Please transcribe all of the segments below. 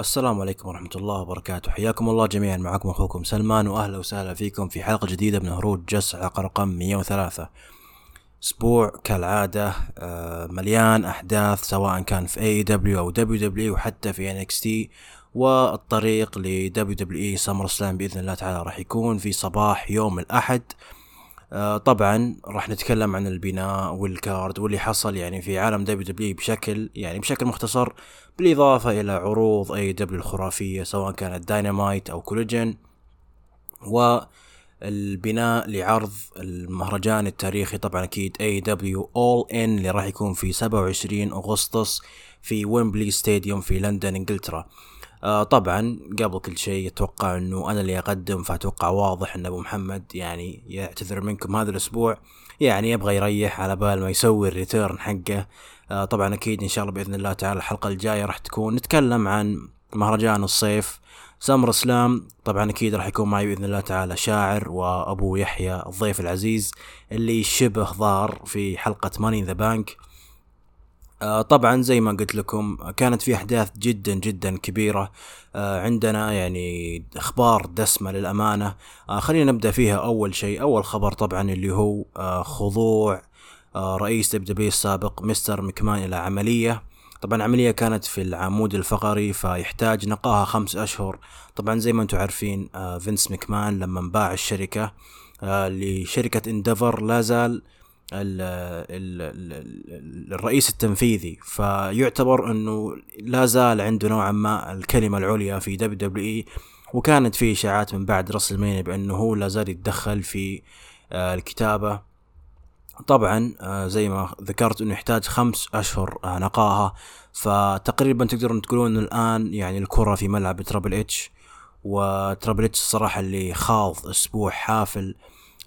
السلام عليكم ورحمة الله وبركاته. حياكم الله جميعا. معكم أخوكم سلمان وأهلا وسهلا فيكم في حلقة جديدة من هروج جست حلقة رقم 103 أسبوع كالعادة آه، مليان أحداث سواء كان في اي دبليو أو دبليو دبليو وحتى في تي والطريق ل دبليو دبليو اي سمر سلام بإذن الله تعالى راح يكون في صباح يوم الأحد. طبعا راح نتكلم عن البناء وال card واللي حصل يعني في عالم WWE بشكل يعني بشكل مختصر بالإضافة إلى عروض AEW الخرافية سواء كانت داينامايت أو Collision والبناء لعرض المهرجان التاريخي طبعا أكيد AEW All In اللي راح يكون في 27 أغسطس في ويمبلي stadium في لندن إنجلترا. آه طبعا قبل كل شيء أتوقع إنه أنا اللي أقدم فأتوقع واضح إن أبو محمد يعني يعتذر منكم هذا الأسبوع. يعني يبغى يريح على بال ما يسوي ال return حقه. آه طبعا أكيد إن شاء الله بإذن الله تعالى الحلقة الجاية راح تكون نتكلم عن مهرجان الصيف سمر اسلام طبعا أكيد راح يكون معي بإذن الله تعالى شاعر وأبو يحيى الضيف العزيز اللي شبه ضار في حلقة ماني ذا بانك طبعا زي ما قلت لكم كانت في أحداث جدا جدا كبيرة. آه، عندنا يعني أخبار دسمة للأمانة. آه، خلينا نبدأ فيها أول شيء. أول خبر طبعا اللي هو خضوع رئيس WWE السابق مستر مكمان إلى عمليه طبعا عملية كانت في العمود الفقري فيحتاج نقاهة خمس أشهر. طبعا زي ما أنتم عارفين فينس مكمان لما باع الشركة لشركة Endeavor لا زال ال ال ال الرئيس التنفيذي فيعتبر إنه لا زال عنده نوعا ما الكلمة العليا في WWE وكانت في إشاعات من بعد WrestleMania بأنه هو لا زال يتدخل في آه، الكتابة. طبعا آه، زي ما ذكرت إنه يحتاج خمس أشهر آه، نقاهة فتقريبا تقدرون تقولون الآن يعني الكرة في ملعب Triple H. و Triple H الصراحة اللي خاض أسبوع حافل.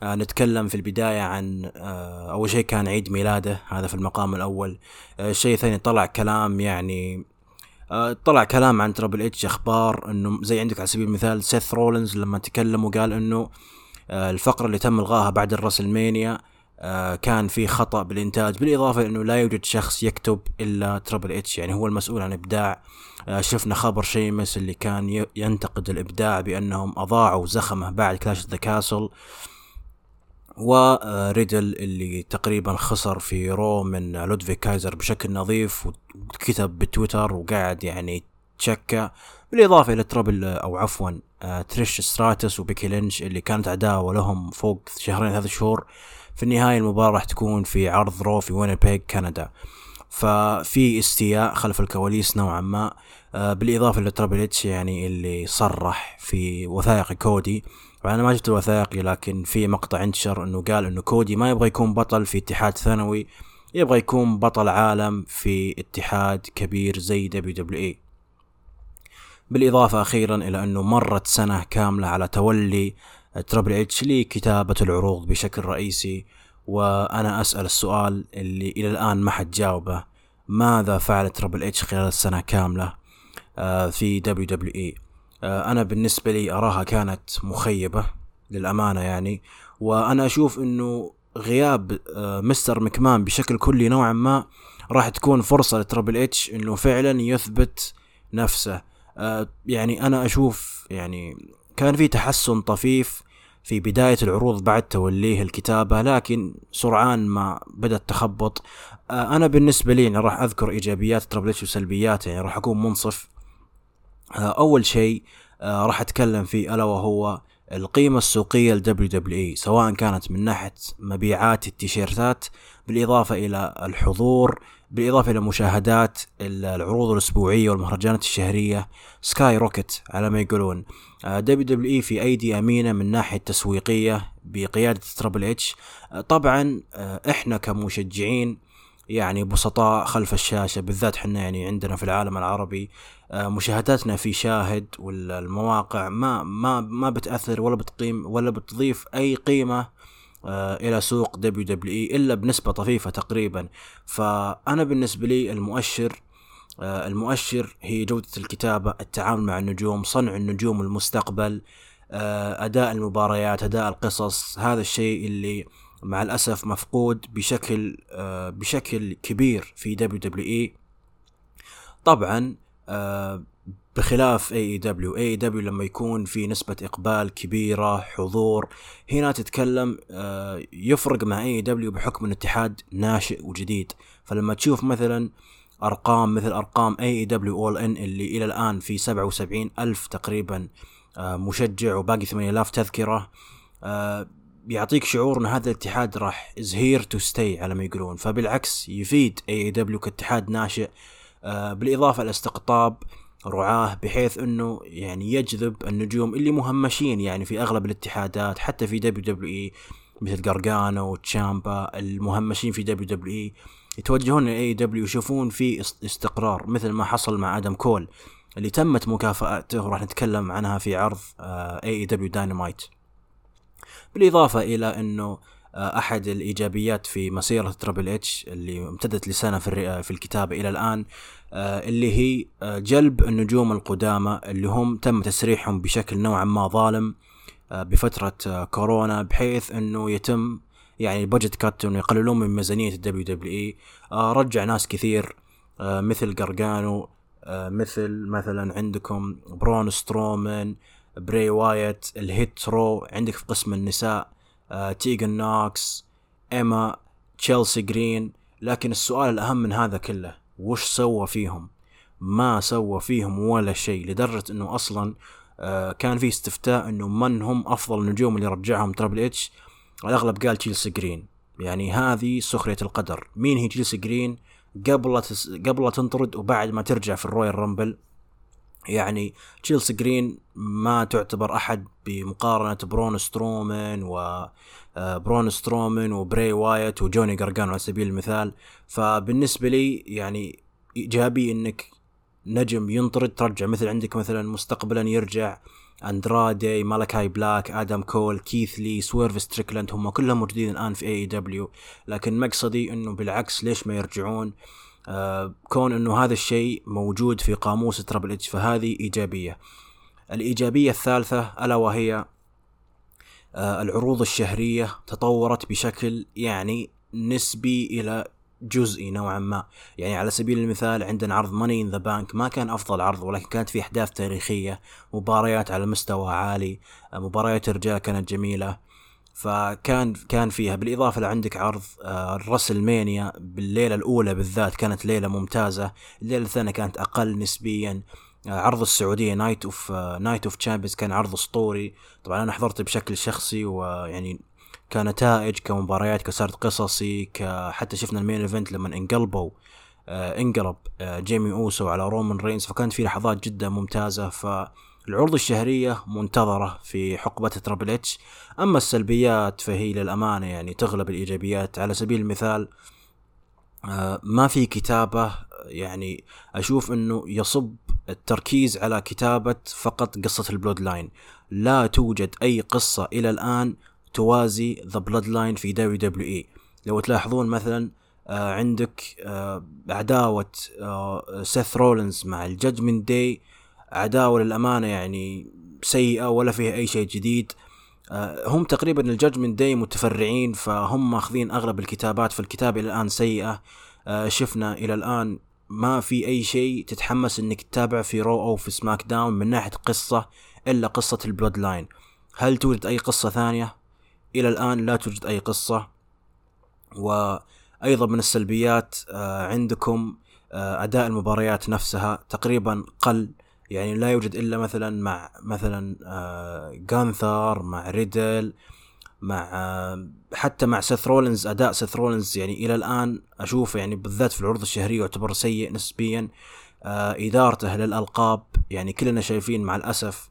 نتكلم في البداية عن آه أول شيء كان عيد ميلاده هذا في المقام الأول. آه الشيء الثاني طلع كلام يعني آه طلع كلام عن Triple H أخبار إنه زي عندك على سبيل المثال سيث رولنز لما تكلم وقال إنه آه الفقرة اللي تم إلغاها بعد ال WrestleMania آه كان في خطأ بالإنتاج بالإضافة إنه لا يوجد شخص يكتب إلا Triple H يعني هو المسؤول عن إبداع. آه شفنا خبر شيمس اللي كان ينتقد الإبداع بأنهم أضاعوا زخمه بعد Clash at the Castle وريدل اللي تقريبا خسر في Raw من لودفيك كايزر بشكل نظيف وكتب بتويتر وقاعد يعني تشكى بالإضافة إلى Triple أو عفوا آه، تريش ستراتس وبيكي لينش اللي كانت عداوة لهم فوق شهرين ثلاث شهور. في النهاية المباراة راح تكون في عرض Raw في وينيبيج كندا. ففي استياء خلف الكواليس نوعا ما. آه، بالإضافة ل Triple H يعني اللي صرح في وثائقي كودي. أنا ما شفت الوثائقي لكن في مقطع انتشر إنه قال إنه كودي ما يبغى يكون بطل في اتحاد ثانوي يبغى يكون بطل عالم في اتحاد كبير زي WWE. بالإضافة أخيرا إلى إنه مرت سنة كاملة على تولي Triple H لكتابة العروض بشكل رئيسي وأنا أسأل السؤال اللي إلى الآن ما حد جاوبه ماذا فعل Triple H خلال السنة كاملة آه، في WWE؟ آه، أنا بالنسبة لي أراها كانت مخيبة للأمانة يعني. وأنا أشوف إنه غياب آه، مستر مكمان بشكل كلي نوعا ما راح تكون فرصة ل Triple H إنه فعلا يثبت نفسه. آه، يعني أنا أشوف يعني كان في تحسن طفيف في بداية العروض بعد توليه الكتابة لكن سرعان ما بدأت تخبط. أنا بالنسبة لي يعني راح أذكر إيجابيات Triple H وسلبيات يعني راح أكون منصف. أول شيء آه، راح أتكلم فيه ألا وهو القيمة السوقية ل WWE سواء كانت من ناحية مبيعات التيشيرتات بالإضافة إلى الحضور بالإضافة إلى مشاهدات العروض الأسبوعية والمهرجانات الشهرية skyrocket على ما يقولون. WWE في أيدي أمينة من ناحية تسويقية بقيادة Triple H. طبعا آه، إحنا كمشجعين يعني بسطاء خلف الشاشة بالذات حنا يعني عندنا في العالم العربي آه، مشاهداتنا في شاهد والمواقع ما ما ما بتأثر ولا بتقيم ولا بتضيف أي قيمة آه، إلى سوق WWE إلا بنسبة طفيفة تقريبا. فأنا بالنسبة لي المؤشر آه، المؤشر هي جودة الكتابة التعامل مع النجوم صنع النجوم المستقبل أداء المباريات أداء القصص. هذا الشيء اللي مع الأسف مفقود بشكل بشكل كبير في WWE. طبعا آه بخلاف اي دبليو اي دبليو لما يكون في نسبة إقبال كبيرة حضور هنا تتكلم آه يفرق مع AEW بحكم الاتحاد ناشئ وجديد. فلما تشوف مثلا أرقام مثل أرقام AEW All In اللي إلى الآن في 77 ألف تقريبا آه مشجع وباقي 8000 تذكرة بيعطيك شعور إن هذا الاتحاد راح is here to stay على ما يقولون. فبالعكس يفيد AEW كاتحاد ناشئ بالإضافة لاستقطاب رعاه بحيث إنه يعني يجذب النجوم اللي مهمشين يعني في أغلب الاتحادات حتى في WWE مثل جارجانو وتشامبا المهمشين في WWE. يتوجهون ل AEW يشوفون في استقرار مثل ما حصل مع آدم كول اللي تمت مكافأته وراح نتكلم عنها في عرض AEW Dynamite بالإضافة إلى إنه آه، أحد الإيجابيات في مسيرة ترابل اتش اللي امتدت لسنه في في الكتابه إلى الآن آه، اللي هي آه، جلب النجوم القدامى اللي هم تم تسريحهم بشكل نوعا ما ظالم بفترة كورونا بحيث إنه يتم يعني ال budget cut إنه يقللون من ميزانية ال WWE. رجع ناس كثير مثل قرقانو مثل مثلا عندكم برون سترومان بري وايت الهيت رو عندك في قسم النساء. آه تيغن نوكس إيما تشيلسي جرين. لكن السؤال الأهم من هذا كله وش سوى فيهم؟ ما سوى فيهم ولا شيء لدرجة إنه أصلا آه كان في استفتاء إنه من هم أفضل النجوم اللي رجعهم ترابل إتش؟ الأغلب قال تشيلسي جرين. يعني هذه سخرية القدر. مين هي تشيلسي جرين؟ قبل. قبل تنطرد وبعد ما ترجع في ال Royal Rumble يعني تشيلسي جرين ما تعتبر أحد بمقارنة برون سترومان و آه، برون سترومان وبري وايت وجوني جارجانو على سبيل المثال. فبالنسبة لي يعني إيجابي إنك نجم ينطرد ترجع مثل عندك مثلا مستقبلا يرجع أندرادي مالكاي بلاك آدم كول كيث لي سويرف ستريكلاند هم كلهم موجودين الآن في AEW لكن مقصدي إنه بالعكس ليش ما يرجعون؟ كون إنه هذا الشيء موجود في قاموس ترابل إتش فهذه إيجابية. الإيجابية الثالثة ألا وهي آه، العروض الشهرية تطورت بشكل يعني نسبي إلى جزئي نوعا ما. يعني على سبيل المثال عندنا عرض Money in the Bank ما كان أفضل عرض ولكن كانت في أحداث تاريخية مباريات على مستوى عالي آه، مباريات الرجال كانت جميلة. فكان كان فيها. بالإضافة لعندك عرض ال WrestleMania بالليلة الأولى بالذات كانت ليلة ممتازة. الليلة الثانية كانت أقل نسبيا. آه، عرض السعودية Night of Night of Champions كان عرض أسطوري. طبعا أنا حضرته بشكل شخصي ويعني كنتائج كمباريات كسرد قصصي حتى شفنا ال main event لما انقلبوا آه، انقلب آه، جيمي أوسو على رومان رينز. فكانت في لحظات جدا ممتازة. ف العروض الشهرية منتظرة في حقبة ترابل اتش أما السلبيات فهي للأمانة يعني تغلب الإيجابيات. على سبيل المثال آه، ما في كتابة يعني أشوف أنه يصب التركيز على كتابة فقط قصة ال Bloodline لا توجد أي قصة إلى الآن توازي The Bloodline في WWE. لو تلاحظون مثلا آه، عندك آه، عداوة سيث رولنز مع ال Judgment Day عداوة للأمانة يعني سيئة ولا فيها أي شيء جديد. آه، هم تقريبا ال Judgment Day متفرعين فهم ماخذين أغلب الكتابات فالكتابة إلى الآن سيئة. آه، شفنا إلى الآن ما في أي شيء تتحمس إنك تتابع في Raw أو في SmackDown من ناحية قصة إلا قصة ال Bloodline. هل توجد أي قصة ثانية؟ إلى الآن لا توجد أي قصة. وأيضا من السلبيات آه، عندكم أداء المباريات نفسها تقريبا قل يعني لا يوجد إلا مثلا مع مثلا آه جانثر مع ريدل مع آه حتى مع سيث رولينز أداء سيث رولينز يعني إلى الآن أشوف يعني بالذات في العروض الشهرية يعتبر سيء نسبيا. آه إدارته للألقاب يعني كلنا شايفين مع الأسف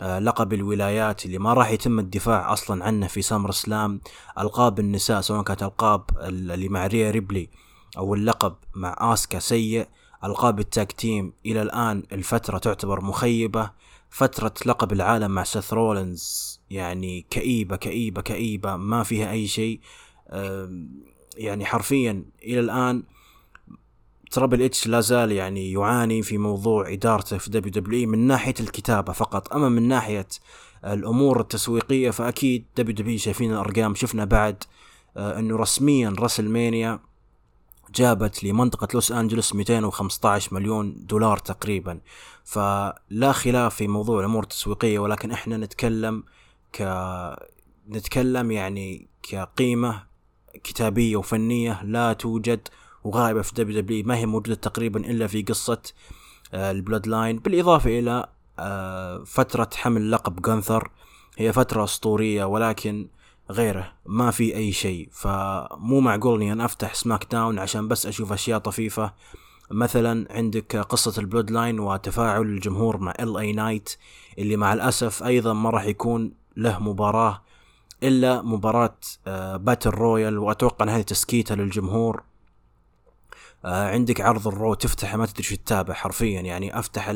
آه لقب الولايات اللي ما راح يتم الدفاع أصلا عنه في SummerSlam ألقاب النساء سواء كانت ألقاب اللي مع ريا ريبلي أو اللقب مع اسكا سيء. ألقاب ال tag team إلى الآن الفترة تعتبر مخيبة. فترة لقب العالم مع سيث رولنز يعني كئيبة كئيبة كئيبة ما فيها أي شيء. يعني حرفيا إلى الآن ترابل إتش لا زال يعني يعاني في موضوع إدارته في WW من ناحية الكتابة فقط. أما من ناحية الأمور التسويقية فأكيد WW شايفين الأرقام شفنا بعد آه، إنه رسميا WrestleMania جابت لمنطقة لوس أنجلوس 215 مليون دولار تقريبا. فلا خلاف في موضوع الأمور التسويقية ولكن إحنا نتكلم ك نتكلم يعني كقيمة كتابية وفنية لا توجد وغائبة في WWE ما هي موجودة تقريبا إلا في قصة آه، ال Bloodline. بالإضافة إلى آه، فترة حمل لقب جانثر. هي فترة أسطورية ولكن غيره. ما في أي شيء. فمو معقول إني أنا أفتح SmackDown عشان بس أشوف أشياء طفيفة. مثلا عندك قصة ال Bloodline وتفاعل الجمهور مع LA Knight اللي مع الأسف أيضا ما راح يكون له مباراة إلا مباراة battle آه، royal وأتوقع أن هذه تسكيتة للجمهور. آه، عندك عرض ال Raw تفتح ما تدري شو تتابع حرفيا. يعني أفتح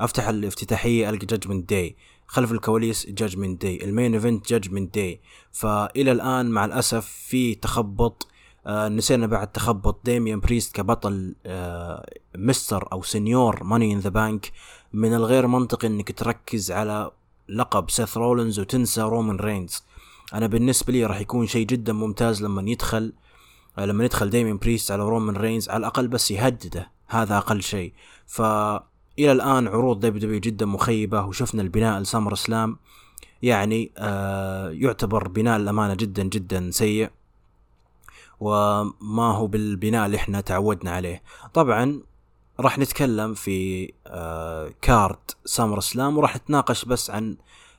أفتح الافتتاحية ألقى Judgment Day خلف الكواليس Judgment Day ال main event Judgment Day فإلى الآن مع الأسف في تخبط آه نسينا بعد تخبط ديميان بريست كبطل آه مستر أو سنيور Money in the Bank من الغير منطقي إنك تركز على لقب سيث رولنز وتنسى رومان رينز أنا بالنسبة لي راح يكون شيء جدا ممتاز لما يدخل آه، لما يدخل ديمين بريست على رومان رينز على الأقل بس يهدده. هذا أقل شيء. ف إلى الآن عروض WWE جدا مخيبة وشفنا البناء ل SummerSlam. يعني آه يعتبر بناء الأمانة جدا جدا سيء وما هو بالبناء اللي إحنا تعودنا عليه. طبعا راح نتكلم في آه card SummerSlam وراح نتناقش بس عن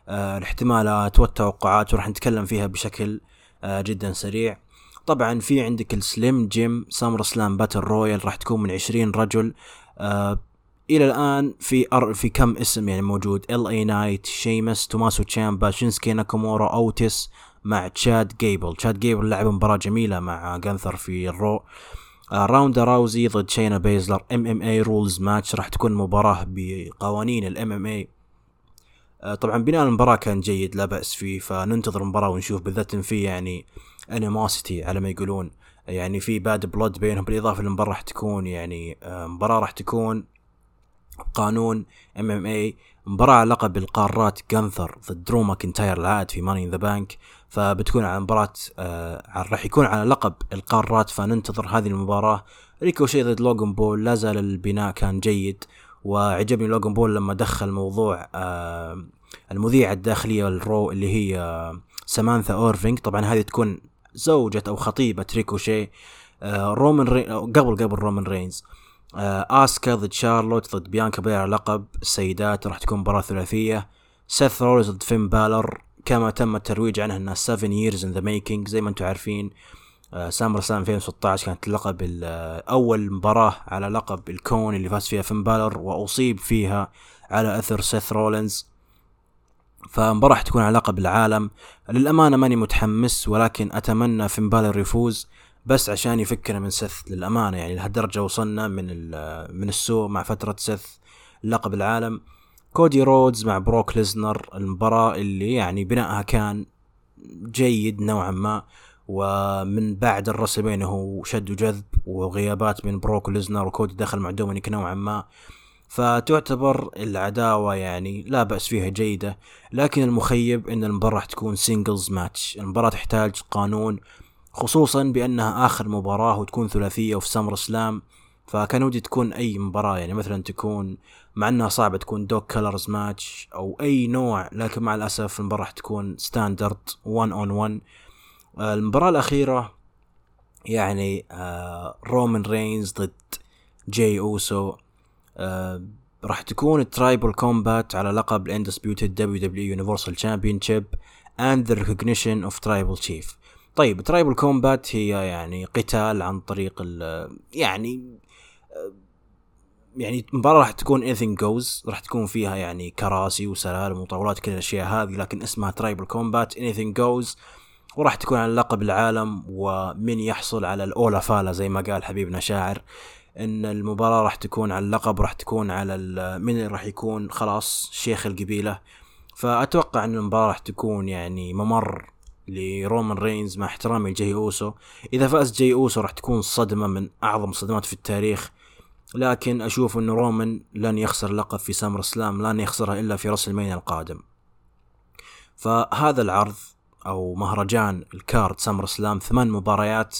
آه الاحتمالات والتوقعات وراح نتكلم فيها بشكل آه جدا سريع. طبعا في عندك ال Slim Jim SummerSlam battle royal راح تكون من 20 رجل. آه إلى الآن في أر في كم اسم يعني موجود؟ LA Knight شيمس توماسو تشامبا شينسكي ناكامورا اوتيس مع تشاد جيبل تشاد جيبل لعب مباراة جميلة مع جانثر في ال Raw. آه راوندا راوزي ضد شينا بيزلر MMA rules match راح تكون مباراة بقوانين ال MMA طبعا بناء المباراة كان جيد لا بأس فيه فننتظر المباراة ونشوف. بالذات إن في يعني animosity على ما يقولون. يعني في bad blood بينهم. بالإضافة للمباراة راح تكون يعني آه، مباراة راح تكون قانون MMA مباراة لقب القارات جانثر ضد درو ماكنتاير العاد في Money in the Bank فبتكون على مباراة آه راح يكون على لقب القارات. فننتظر هذه المباراة. ريكوشي ضد لوجن بول لا زال البناء كان جيد. وعجبني لوجن بول لما دخل موضوع آه المذيعة الداخلية ال Raw اللي هي آه سامانثا اورفينج طبعا هذه تكون زوجة أو خطيبة ريكوشي آه رومان ري... قبل قبل رومان رينز. آه آسكا ضد شارلوت ضد بيانكا بيلير لقب السيدات راح تكون مباراة ثلاثية. سيث رولينز ضد فين بالر. كما تم الترويج عنها انها 7 years in the making زي ما أنتم عارفين آه SummerSlam 2016 كانت اللقب آه، أول مباراة على لقب الكون اللي فاز فيها فين بالر وأصيب فيها على أثر سيث رولينز. فمباراة تكون على لقب العالم. للأمانة ماني متحمس ولكن أتمنى فين بالر يفوز. بس عشان يفكنا من سث للأمانة يعني لهالدرجة وصلنا من من السوء مع فترة سث لقب العالم. كودي رودز مع بروك ليزنر المباراة اللي يعني بنائها كان جيد نوعا ما ومن بعد ال Wrestle هو شد وجذب وغيابات من بروك ليزنر وكودي دخل مع دومينيك نوعا ما. فتعتبر العداوة يعني لا بأس فيها جيدة لكن المخيب إن المباراة راح تكون singles match المباراة تحتاج قانون خصوصا بأنها آخر مباراة وتكون ثلاثية وفي SummerSlam فكان ودي تكون أي مباراة يعني مثلا تكون مع أنها صعبة تكون dog collar match أو أي نوع لكن مع الأسف المباراة راح تكون standard 1 on 1 المباراة الأخيرة يعني آه رومان رينز ضد جاي أوسو. آه راح تكون Tribal Combat على لقب ال Undisputed WWE Universal Championship and the recognition of Tribal Chief طيب Tribal Combat هي يعني قتال عن طريق ال يعني يعني المباراة راح تكون anything goes راح تكون فيها يعني كراسي وسلالم وطاولات كل الأشياء هذه لكن اسمها Tribal Combat anything goes وراح تكون على لقب العالم ومن يحصل على ال Ula Fala زي ما قال حبيبنا شاعر إن المباراة راح تكون على اللقب راح تكون على من راح يكون خلاص شيخ القبيلة. فأتوقع إن المباراة راح تكون يعني ممر لرومان رينز مع احترامي لجاي أوسو. إذا فاز جاي أوسو راح تكون صدمة من أعظم الصدمات في التاريخ. لكن أشوف إن رومان لن يخسر لقب في SummerSlam لن يخسرها إلا في WrestleMania القادم. فهذا العرض أو مهرجان ال card SummerSlam ثمان مباريات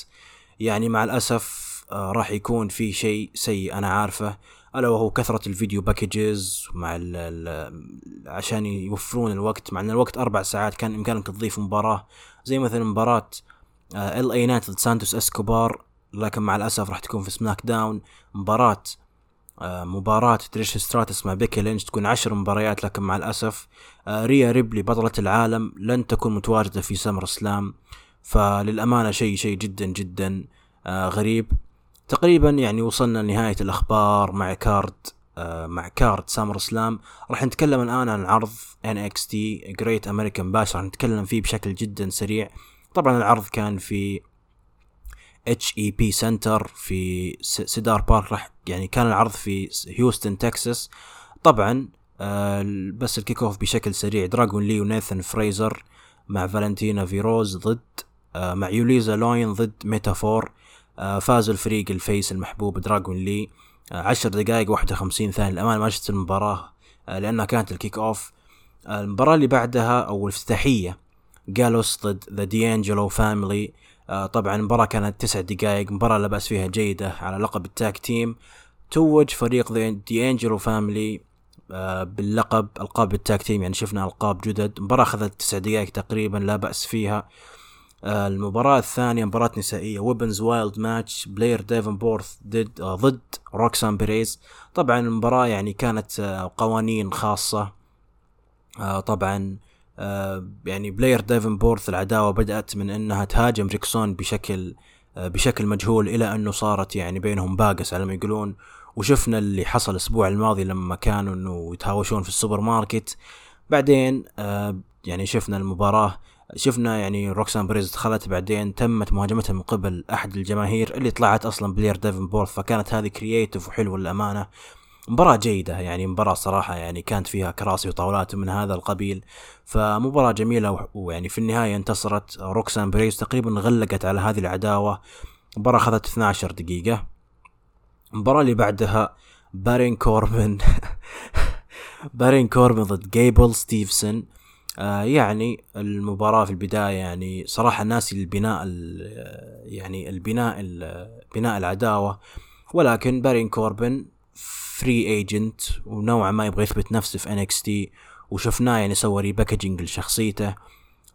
يعني مع الأسف آه راح يكون في شيء سيء أنا عارفه. ألا وهو كثرة ال video packages مع ال ال عشان يوفرون الوقت مع إن الوقت أربع ساعات كان بامكانك تضيف مباراة. زي مثلا مباراة LA Knight ضد سانتوس اسكوبار لكن مع الأسف راح تكون في SmackDown. مباراة آه، مباراة تريش ستراتس مع بيكي لينش تكون عشر مباريات لكن مع الأسف آه، ريا ريبلي بطلة العالم لن تكون متواجدة في SummerSlam. فللأمانة شيء شيء جدا جدا آه، غريب. تقريبا يعني وصلنا لنهاية الأخبار مع card مع card SummerSlam راح نتكلم الآن عن عرض NXT Great American Bash راح نتكلم فيه بشكل جدا سريع. طبعا العرض كان في H-E-B Center في سيدار بارك راح يعني كان العرض في هيوستن تكساس طبعا آه بس ال kick off بشكل سريع دراجون لي ونيثن فريزر مع فالنتينا فيروز ضد آه مع يوليسا ليون ضد Meta-Four آه فاز الفريق ال face المحبوب دراجون لي. آه عشر دقائق واحد وخمسين ثانية. الأمان ما شفت المباراة آه لأنها كانت ال kick off آه المباراة اللي بعدها أو الافتتاحية Gallus ضد The D'Angelo Family آه طبعا المباراة كانت تسع دقائق. مباراة لا بأس فيها جيدة على لقب ال tag team توج فريق D'Angelo Family آه باللقب ألقاب ال tag team يعني شفنا ألقاب جدد. مباراة أخذت تسع دقائق تقريبا لا بأس فيها. آه المباراة الثانية مباراة نسائية. weapons wild match بلاير ديفنبورث ضد آه ضد روكسان بيريز طبعا المباراة يعني كانت آه قوانين خاصة. آه طبعا آه يعني بلاير ديفنبورث العداوة بدأت من إنها تهاجم روكسان بشكل آه بشكل مجهول إلى أنه صارت يعني بينهم باقس على ما يقولون. وشفنا اللي حصل الأسبوع الماضي لما كانوا إنه يتهاوشون في السوبر ماركت. بعدين آه يعني شفنا المباراة شفنا يعني روكسان بريز دخلت بعدين تمت مهاجمتها من قبل أحد الجماهير اللي طلعت أصلا بلاير ديفنبورث فكانت هذه creative وحلوة للأمانة. مباراة جيدة يعني مباراة صراحة يعني كانت فيها كراسي وطاولات من هذا القبيل فمباراة جميلة ويعني في النهاية انتصرت روكسان بريز تقريبا غلقت على هذه العداوة. مباراة أخذت 12 دقيقة. المباراة اللي بعدها بارين كوربن بارين كوربن ضد جيبل ستيفسون. آه يعني المباراة في البداية يعني صراحة ناسي البناء يعني البناء بناء العداوة. ولكن بارين كوربن free agent ونوعا ما يبغى يثبت نفسه في NXT وشفناه يعني سوى repackaging لشخصيته.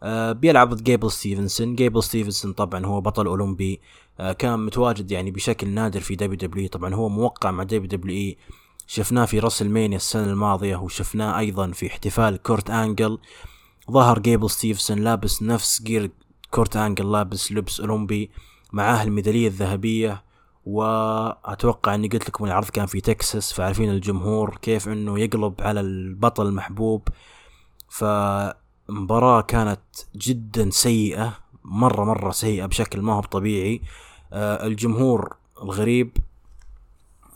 آه بيلعب ضد جيبل ستيفنسون جيبل ستيفنسون طبعا هو بطل أولمبي. آه كان متواجد يعني بشكل نادر في WWE طبعا هو موقع مع WWE شفناه في WrestleMania السنة الماضية وشفناه أيضا في احتفال كورت أنجل. ظهر جيبل ستيفسون لابس نفس gear كورت أنجل لابس لبس أولمبي معاه الميدالية الذهبية. وأتوقع إني قلت لكم العرض كان في تكساس فعارفين الجمهور كيف إنه يقلب على البطل المحبوب. فمباراة كانت جدا سيئة مرة مرة سيئة بشكل ما هو طبيعي آه الجمهور الغريب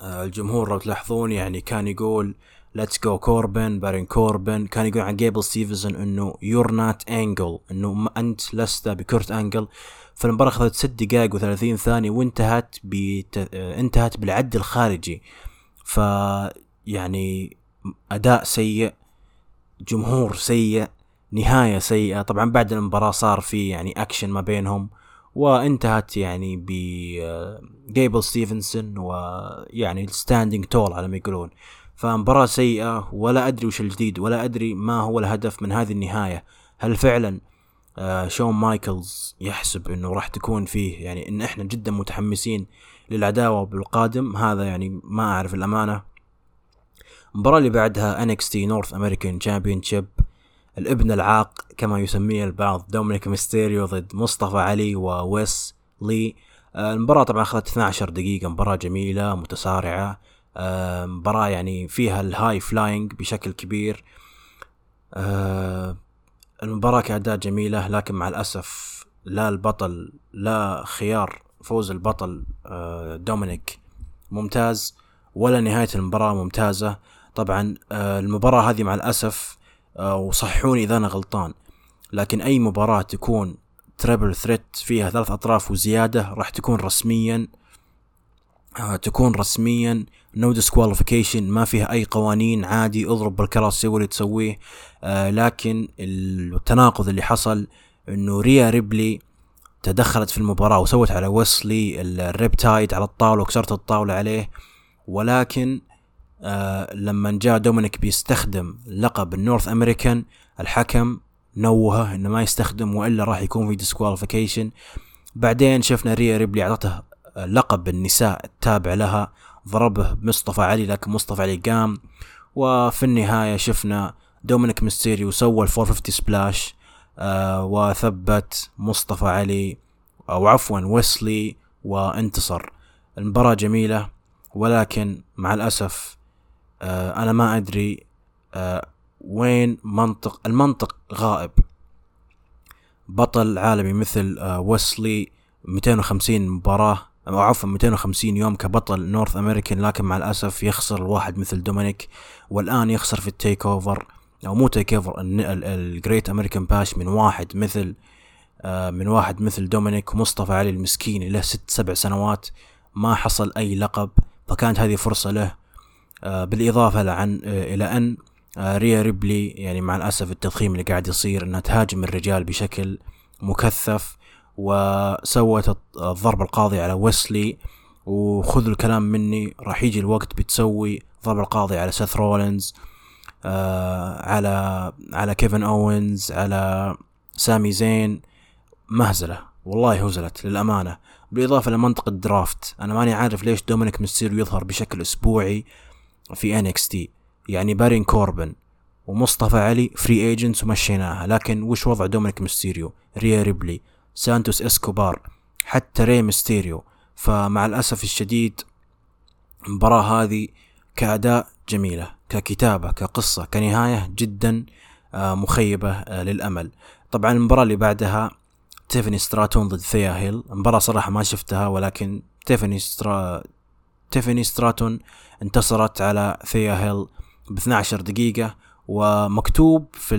الجمهور لو تلاحظون يعني كان يقول let's go كوربن بارين كوربن كان يقول عن جيبل ستيفنسون إنه you're not انجل إنه أنت لست بكورت انجل فالمباراة أخذت ست دقائق وثلاثين ثانية وانتهت بت... انتهت بالعد الخارجي. ف يعني أداء سيء جمهور سيء نهاية سيئة. طبعا بعد المباراة صار في يعني أكشن ما بينهم. وانتهت يعني ب جيبل ستيفنسون ويعني standing tall على ما يقولون. فمباراة سيئة ولا أدري وش الجديد ولا أدري ما هو الهدف من هذه النهاية. هل فعلا آه شون مايكلز يحسب إنه راح تكون فيه؟ يعني إن إحنا جدا متحمسين للعداوة بالقادم هذا يعني ما أعرف الأمانة. المباراة اللي بعدها NXT North American Championship الابن العاق كما يسميه البعض دومينيك ميستيريو ضد مصطفى علي وويس لي آه المباراة طبعا أخذت 12 دقيقة مباراة جميلة متسارعة. آه مباراة يعني فيها ال high flying بشكل كبير. آه المباراة كأداء جميلة لكن مع الأسف لا البطل لا خيار فوز البطل دومينيك ممتاز ولا نهاية المباراة ممتازة. طبعا المباراة هذه مع الأسف آه، وصحوني إذا أنا غلطان. لكن أي مباراة تكون triple threat فيها ثلاث أطراف وزيادة راح تكون رسميا تكون رسميا. no disqualification ما فيها أي قوانين عادي اضرب بالكراس سوي اللي تسويه. آه لكن التناقض اللي حصل إنه ريا ريبلي تدخلت في المباراة وسوت على ويسلي ال Riptide على الطاولة وكسرت الطاولة عليه. ولكن آه لما جاء دومينيك بيستخدم لقب ال North American الحكم نوهه إنه ما يستخدم وإلا راح يكون في disqualification بعدين شفنا ريا ريبلي أعطته لقب النساء التابع لها ضربه مصطفى علي لكن مصطفى علي قام. وفي النهاية شفنا دومينيك ميستيريو سوى ال 450 splash آه وثبت مصطفى علي أو عفوا ويسلي وانتصر. المباراة جميلة ولكن مع الأسف آه أنا ما أدري آه وين منطق المنطق غائب. بطل عالمي مثل آه ويسلي 250 مباراة أو عفوا 250 يوم كبطل نورث أمريكان لكن مع الأسف يخسر الواحد مثل دومينيك والآن يخسر في ال TakeOver أو مو TakeOver ال Great American Bash من واحد مثل من واحد مثل دومينيك ومصطفى علي المسكين له ست سبع سنوات ما حصل أي لقب فكانت هذه فرصة له. آه بالإضافة لعن آه إلى أن آه ريا ريبلي يعني مع الأسف التضخيم اللي قاعد يصير إنها تهاجم الرجال بشكل مكثف وسوت الضربة القاضية على ويسلي وخذوا الكلام مني راح يجي الوقت بتسوي ضربة القاضية على سيث رولينز على على كيفن أوينز على سامي زين. مهزلة والله هزلت للأمانة. بالإضافة لمنطقة draft أنا ماني عارف ليش دومينيك ميستيريو يظهر بشكل أسبوعي في NXT يعني بارين كوربن ومصطفى علي free agents ومشيناها. لكن وش وضع دومينيك ميستيريو؟ ريا ريبلي سانتوس إسكوبار حتى ري ميستيريو. فمع الأسف الشديد المباراة هذه كأداء جميلة ككتابة كقصة كنهاية جدا مخيبة للأمل. طبعا المباراة اللي بعدها تيفني ستراتون ضد ثيا هيل. المباراة صراحة ما شفتها ولكن تيفني سترا تيفني ستراتون انتصرت على ثيا هيل ب 12 دقيقة ومكتوب في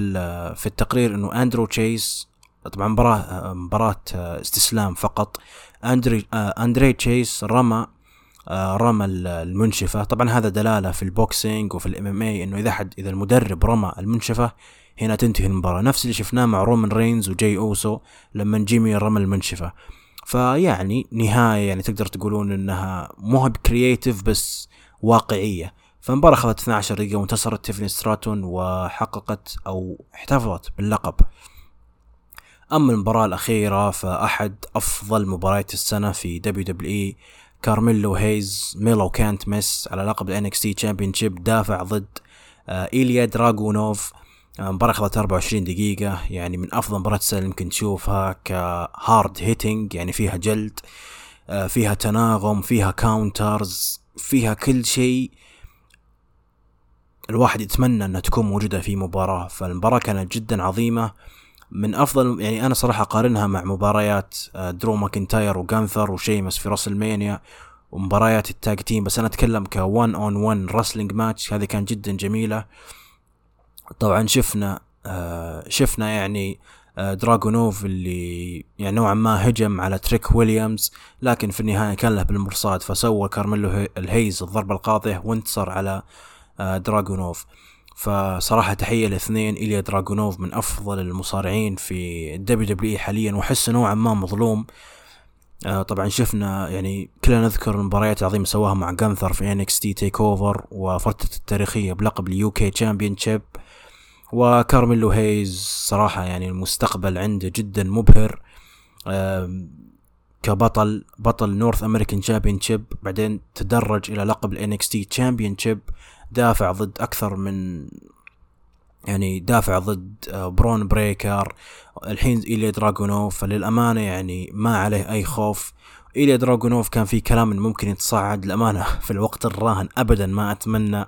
في التقرير إنه أندرو تشيس طبعا مباراة مباراة استسلام فقط. أندري أندري تشيس رمى رمى المنشفة. طبعا هذا دلالة في ال boxing وفي ال MMA إنه إذا حد إذا المدرب رمى المنشفة هنا تنتهي المباراة. نفس اللي شفناه مع رومان رينز وجاي أوسو لما جيمي رمى المنشفة. فيعني نهاية يعني تقدر تقولون إنها مو ب creative بس واقعية. فالمباراة أخذت 12 دقيقة وانتصرت تيفني ستراتون وحققت أو احتفظت باللقب. أما المباراة الأخيرة فأحد أفضل مباريات السنة في WWE كارميلو هيز ميلو كانت مس على لقب NXT championship دافع ضد آه إيليا دراغونوف. مباراة أخذت 24 دقيقة يعني من أفضل مباراة السنة يمكن تشوفها ك hard hitting يعني فيها جلد آه فيها تناغم فيها counters فيها كل شيء. الواحد يتمنى أنها تكون موجودة في مباراة فالمباراة كانت جدا عظيمة. من أفضل يعني أنا صراحة أقارنها مع مباريات درو ماكنتاير وجانثر وشيمس في راسلمانيا ومباريات ال tag team بس أنا أتكلم ك 1 on 1 wrestling match هذه كانت جدا جميلة. طبعا شفنا آه شفنا يعني آه دراغونوف اللي يعني نوعا ما هجم على تريك ويليامز لكن في النهاية كان له بالمرصاد فسوى كارميلو هيز الضربة القاضية وانتصر على آه دراغونوف فصراحة تحية الاثنين إيليا دراغونوف من أفضل المصارعين في ال WWE حاليا وأحس نوعا ما مظلوم. طبعا شفنا يعني كلنا نذكر المباريات العظيمة سواها مع جانثر في NXT TakeOver وفترة التاريخية بلقب ال UK championship وكارميلو هيز صراحة يعني المستقبل عنده جدا مبهر آه كبطل بطل North American championship بعدين تدرج إلى لقب ال NXT championship دافع ضد أكثر من يعني دافع ضد برون بريكر الحين ايليا دراغونوف فللأمانة يعني ما عليه أي خوف. ايليا دراغونوف كان في كلام إنه ممكن يتصاعد للأمانة في الوقت الراهن ابدا ما أتمنى.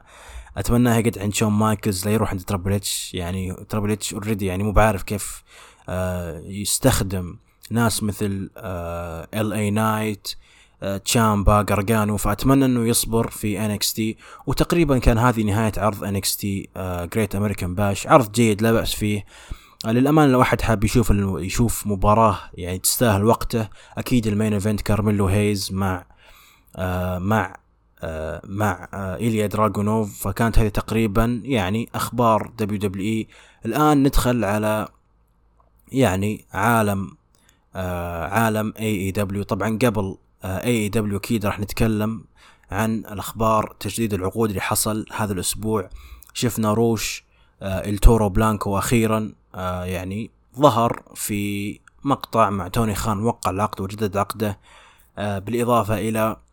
أتمنى يقعد عند شون مايكلز لا يروح عند Triple H. يعني Triple H already يعني مو بعارف كيف آه يستخدم ناس مثل آه LA Knight تشامبا جارجانو. فأتمنى إنه يصبر في NXT وتقريبا كان هذه نهاية عرض NXT Great American Bash عرض جيد لا بأس فيه. للأمانة لو أحد حاب يشوف يشوف مباراة يعني تستاهل وقته أكيد ال main event كارميلو هيز مع آه مع آه مع آه إيليا دراغونوف فكانت هذه تقريبا يعني أخبار WWE. الآن ندخل على يعني عالم آه عالم AEW طبعا قبل AEW أكيد راح نتكلم عن الأخبار تجديد العقود اللي حصل هذا الأسبوع. شفنا روش آه El Toro Blanco أخيرا آه يعني ظهر في مقطع مع توني خان وقع العقد وجدد عقده آه بالإضافة إلى آه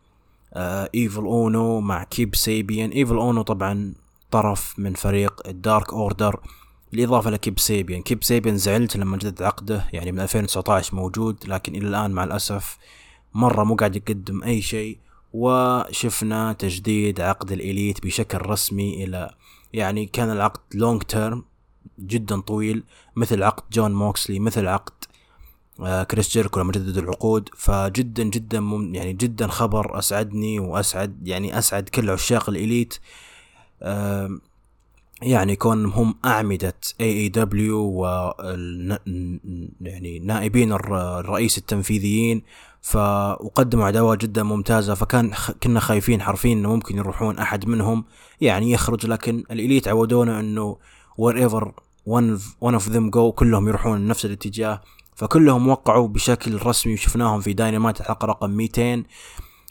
ايفل اونو مع كيب سيبيان ايفل اونو طبعا طرف من فريق ال Dark Order بالإضافة لكيب سيبيان كيب سيبيان زعلت لما جدد عقده يعني من 2019 موجود لكن إلى الآن مع الأسف مرة مو قاعد يقدم أي شيء. وشفنا تجديد عقد الإليت بشكل رسمي إلى يعني كان العقد long term جدا طويل مثل عقد جون موكسلي مثل عقد آه كريس جيريكو لما جدد العقود فجدا جدا يعني جدا خبر أسعدني وأسعد يعني أسعد كل عشاق الإليت. آه يعني كون هم أعمدة AEW و يعني نائبين الرئيس التنفيذيين ف وقدموا عداوة جدا ممتازة فكان كنا خايفين حرفيا إنه ممكن يروحون أحد منهم. يعني يخرج لكن الإليت عودونا إنه one of, one of them go كلهم يروحون نفس الاتجاه. فكلهم وقعوا بشكل رسمي وشفناهم في داينامايت الحلقة رقم 200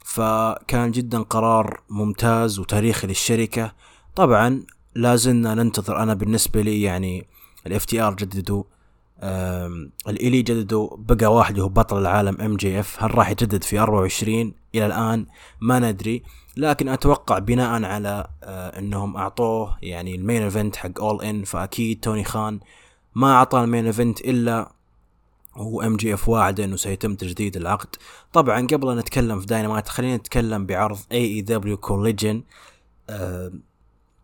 فكان جدا قرار ممتاز وتاريخي للشركة. طبعا لازلنا ننتظر أنا بالنسبة لي يعني ال FTR جددوا الإليت جددوا بقى واحد هو بطل العالم MJF. هل راح يجدد في 24 إلى الآن ما ندري. لكن أتوقع بناء على آه إنهم أعطوه يعني ال main event حق All In فأكيد توني خان ما أعطى ال main event إلا هو MJF واعد إنه سيتم تجديد العقد. طبعا قبل أن نتكلم في داينامايت خلينا نتكلم بعرض AEW Collision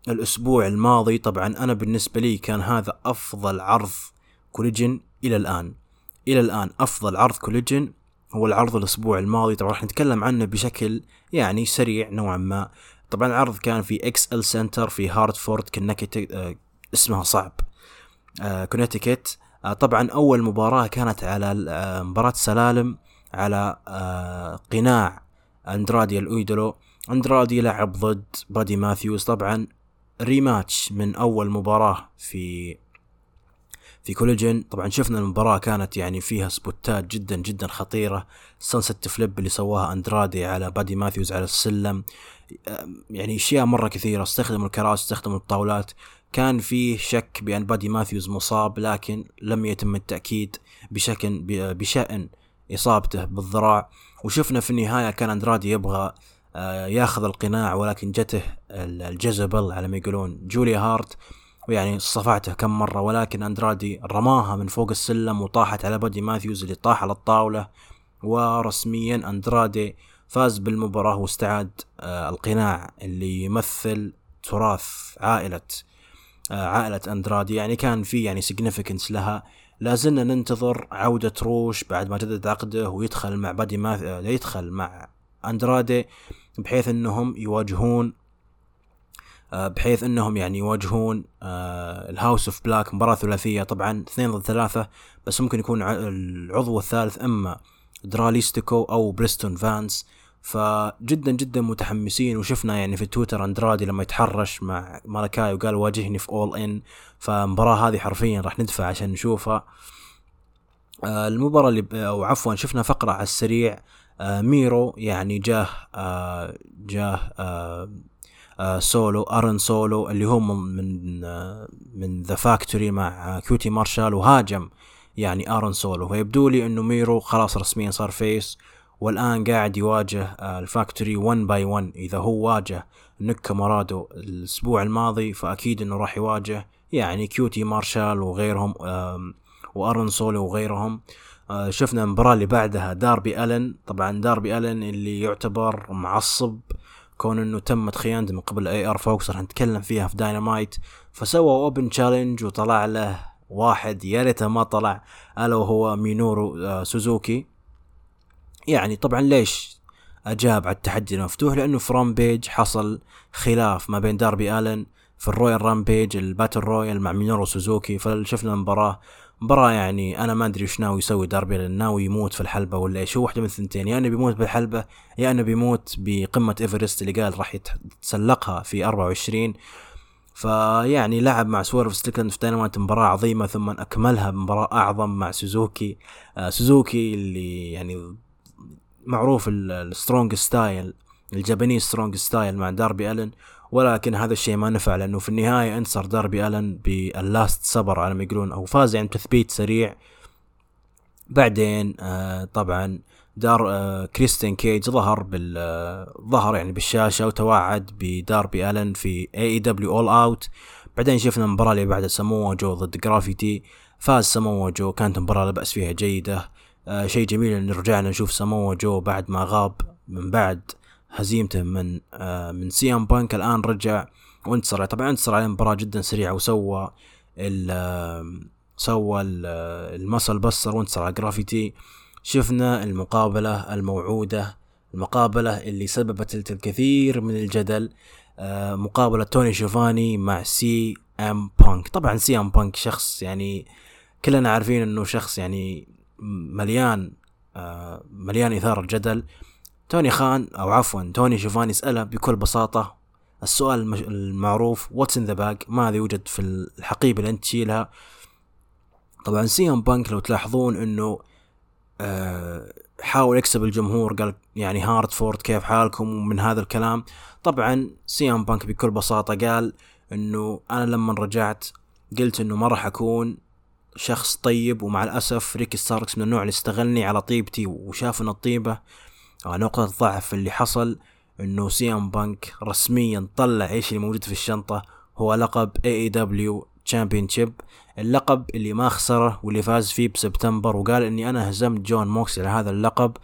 الأسبوع الماضي. طبعا أنا بالنسبة لي كان هذا أفضل عرض Collision إلى الآن. إلى الآن أفضل عرض Collision هو العرض الأسبوع الماضي. طبعا راح نتكلم عنه بشكل يعني سريع نوعا ما. طبعا العرض كان في XL Center في هارتفورد كنكت آه اسمها صعب كونتيكت آه طبعا أول مباراة كانت على آه مباراة سلالم على آه قناع أندرادي الايدولو أندرادي لعب ضد بادي ماثيوز طبعا rematch من أول مباراة في في Collision طبعا شفنا المباراة كانت يعني فيها سبوتات جدا جدا خطيرة. sunset flip اللي سواها أندرادي على بادي ماثيوز على السلم. يعني أشياء مرة كثيرة. استخدموا الكراسي استخدموا الطاولات. كان فيه شك بأن بادي ماثيوز مصاب لكن لم يتم التأكيد بشكل بشأن إصابته بالذراع. وشفنا في النهاية كان أندرادي يبغى ياخذ القناع ولكن جته ال Jezebel على ما يقولون جوليا هارت ويعني صفعته كم مرة. ولكن أندرادي رماها من فوق السلم وطاحت على بادي ماثيوز اللي طاح على الطاولة. ورسميا أندرادي فاز بالمباراة واستعاد آه القناع اللي يمثل تراث عائلة آه عائلة أندرادي يعني كان في يعني significance لها. لازلنا ننتظر عودة روش بعد ما جدد عقده ويدخل مع بادي ماث آه يدخل مع أندرادي بحيث إنهم يواجهون بحيث إنهم يعني يواجهون ال House of Black مباراة ثلاثية طبعا اثنين ضد ثلاثة بس ممكن يكون العضو الثالث إما دراليستيكو أو بريستون فانس فجدا جدا متحمسين وشفنا يعني في تويتر أندرادي لما يتحرش مع مالكاي وقال واجهني في All In فالمباراة هذه حرفيا راح ندفع عشان نشوفها. المباراة اللي أو عفوا شفنا فقرة على السريع ميرو يعني جاه جاه آه سولو أرن سولو اللي هو من آه من The Factory مع كيوتي مارشال وهاجم يعني أرن سولو. فيبدو لي إنه ميرو خلاص رسميا صار face والآن قاعد يواجه آه ال Factory 1 by 1 إذا هو واجه نكا مرادو الأسبوع الماضي فأكيد إنه راح يواجه يعني كيوتي مارشال وغيرهم وأرن سولو وغيرهم. شفنا المباراة اللي بعدها داربي ألن. طبعا داربي ألن اللي يعتبر معصب كون إنه تمت خيانته من قبل AR Fox راح نتكلم فيها في داينامايت فسوى open challenge وطلع له واحد يا ريته ما طلع ألا وهو مينورو سوزوكي. يعني طبعا ليش أجاب على التحدي المفتوح؟ لأنه في Rampage حصل خلاف ما بين داربي الن في ال Royal Rampage ال battle royal مع مينورو سوزوكي. فشفنا المباراة. مباراة يعني أنا ما أدري إيش ناوي يسوي داربي لأن ناوي يموت في الحلبة ولا إيش؟ هو واحدة من الثنتين. يا إنه بيموت بالحلبة يا إنه بيموت بقمة إيفرست اللي قال راح يتسلقها في 24 فيعني لعب مع سويرف ستيكلاند في داينامايت مباراة عظيمة ثم أكملها بمباراة أعظم مع سوزوكي. آه سوزوكي اللي يعني معروف ال strong style ال Japanese strong style مع داربي ألن. ولكن هذا الشيء ما نفع لأنه في النهاية انتصر داربي ألن بال Last Supper على ما يقولون أو فاز يعني تثبيت سريع. بعدين آه طبعا دار آه كريستين كيج ظهر بال آه ظهر يعني بالشاشة وتوعد بداربي ألن في AEW All Out بعدين شفنا المباراه اللي بعد سموه جو ضد جرافيتي. فاز سموه جو كانت مباراة لا بأس فيها جيدة. آه شيء جميل إن رجعنا نشوف سموه جو بعد ما غاب من بعد هزيمته من آه من CM Punk. الآن رجع وانتصر. طبعا انتصر على مباراة جدا سريعة وسوى ال سوى ال Muscle Buster وانتصر على جرافيتي. شفنا المقابلة الموعودة المقابلة اللي سببت الكثير من الجدل آه مقابلة توني شوفاني مع CM Punk. طبعا CM Punk شخص يعني كلنا عارفين إنه شخص يعني مليان آه مليان إثارة جدل توني خان أو عفوا توني شوفاني سأله بكل بساطة السؤال المعروف what's in the bag ماذا يوجد في الحقيبة اللي أنت تشيلها. طبعا CM Punk لو تلاحظون إنه آه حاول يكسب الجمهور قال يعني هارتفورد كيف حالكم ومن هذا الكلام. طبعا CM Punk بكل بساطة قال إنه أنا لما رجعت قلت إنه ما راح أكون شخص طيب ومع الأسف ريكي ستاركس من النوع اللي استغلني على طيبتي وشاف ان الطيبة. نقطة ضعف اللي حصل إنه CM Punk رسميا طلع إيش اللي موجود في الشنطة. هو لقب AEW Championship اللقب اللي ما خسره واللي فاز فيه بسبتمبر وقال إني أنا هزمت جون موكس على هذا اللقب.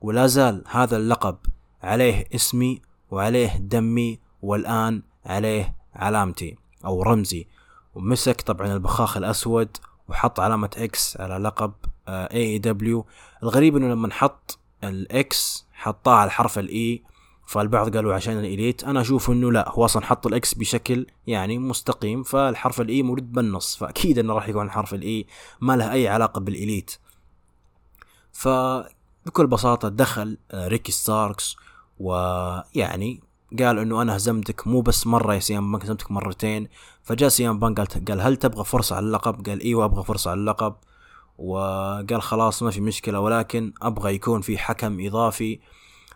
ولا زال هذا اللقب عليه اسمي وعليه دمي والآن عليه علامتي أو رمزي. ومسك طبعا البخاخ الأسود وحط علامة X على لقب AEW الغريب إنه لما حط ال X حطاه على حرف ال E فالبعض قالوا عشان ال Elite أنا أشوف إنه لا هو أصلا حط ال X بشكل يعني مستقيم فالحرف ال E موجود بالنص فأكيد إنه راح يكون حرف ال E ما له أي علاقة بال Elite فبكل بساطة دخل آه، ريكي ستاركس ويعني قال إنه أنا هزمتك مو بس مرة يا سيام بانك هزمتك مرتين. فجاء سيام بانك قال قال هل تبغى فرصة على اللقب؟ قال إيوه أبغى فرصة على اللقب. وقال خلاص ما في مشكلة ولكن أبغى يكون في حكم إضافي.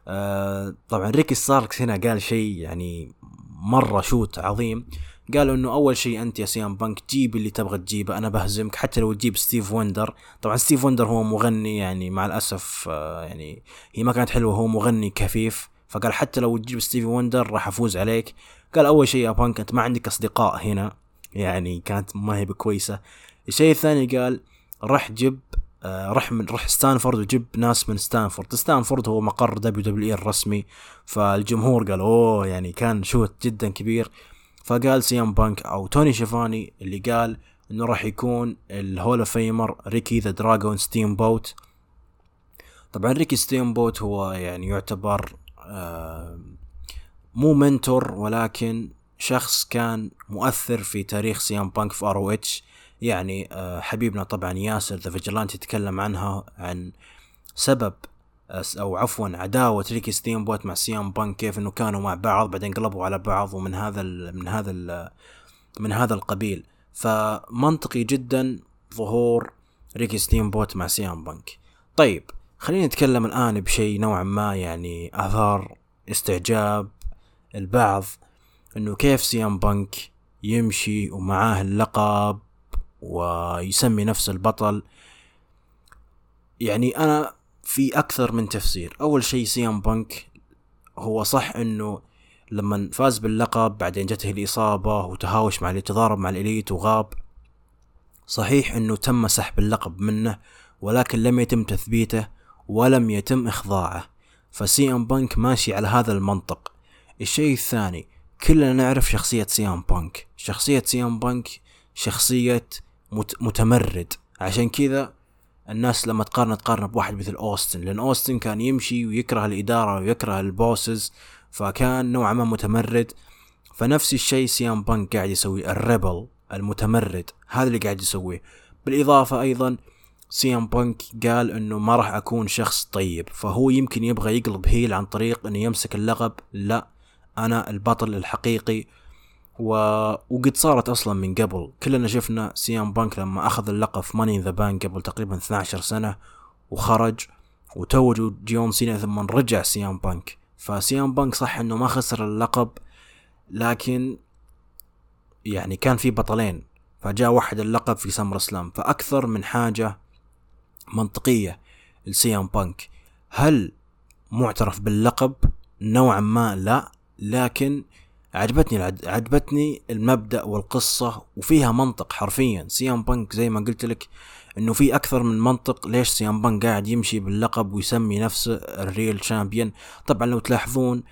آه طبعا ريكي ستاركس هنا قال شيء يعني مرة shoot عظيم. قالوا إنه أول شيء أنت يا سيام بانك جيب اللي تبغى تجيبه أنا بهزمك حتى لو تجيب ستيفي وندر. طبعا ستيفي وندر هو مغني يعني مع الأسف آه يعني هي ما كانت حلوة هو مغني كفيف. فقال حتى لو تجيب ستيفي وندر راح أفوز عليك. قال أول شيء يا بانك انت ما عندك أصدقاء هنا. يعني كانت ما هي بكويسة. الشيء الثاني قال راح جيب آه، رح من رح ستانفورد وجيب ناس من ستانفورد. ستانفورد هو مقر WWE الرسمي. فالجمهور قال أوه يعني كان shoot جدا كبير. فقال سيام بانك أو توني شيفاني اللي قال إنه راح يكون ال Hall of Famer ريكي The Dragon ستيم بوت طبعا ريكي ستيم بوت هو يعني يعتبر مو mentor ولكن شخص كان مؤثر في تاريخ سيام بانك في ROH. يعني آه، حبيبنا طبعا ياسر The Vigilante يتكلم عنها عن سبب أو عفوا عداوة ريكي ستيم بوت مع سيام بانك كيف إنه كانوا مع بعض بعدين قلبوا على بعض ومن هذا ال من هذا ال من هذا القبيل. فمنطقي جدا ظهور ريكي ستيم بوت مع سيام بانك. طيب خلينا نتكلم الآن بشيء نوعا ما يعني آثار استعجاب البعض إنه كيف سيام بانك يمشي ومعاه اللقب ويسمي نفسه البطل. يعني أنا في أكثر من تفسير. أول شيء سيام بانك هو صح إنه لما فاز باللقب بعدين جته الإصابة وتهاوش مع تضارب مع الإليت وغاب. صحيح إنه تم سحب اللقب منه ولكن لم يتم تثبيته. ولم يتم إخضاعه. فسي إم بانك ماشي على هذا المنطق. الشيء الثاني كلنا نعرف شخصية سيام بانك. شخصية سيام بانك شخصية متمرد. عشان كذا الناس لما تقارن تقارن بواحد مثل أوستن. لأن أوستن كان يمشي ويكره الإدارة ويكره ال bosses فكان نوعا ما متمرد. فنفس الشيء سيام بانك قاعد يسوي ال rebel المتمرد. هذا اللي قاعد يسويه. بالإضافة أيضا سيام بانك قال إنه ما راح أكون شخص طيب فهو يمكن يبغى يقلب heel عن طريق إنه يمسك اللقب. لا أنا البطل الحقيقي و... وقد صارت أصلا من قبل. كلنا شفنا سيام بانك لما أخذ اللقب في Money in the Bank قبل تقريبا 12 سنة وخرج وتوج جون سينا ثم رجع سيام بانك. فسيام بانك صح إنه ما خسر اللقب لكن يعني كان في بطلين فجاء واحد اللقب في سمر اسلام فأكثر من حاجة منطقية لسيام بانك. هل معترف باللقب؟ نوعا ما لا لكن عجبتني عجبتني المبدأ والقصة وفيها منطق حرفيا. سيام بانك زي ما قلت لك إنه في أكثر من منطق ليش سيام بانك قاعد يمشي باللقب ويسمي نفسه ال real champion. طبعا لو تلاحظون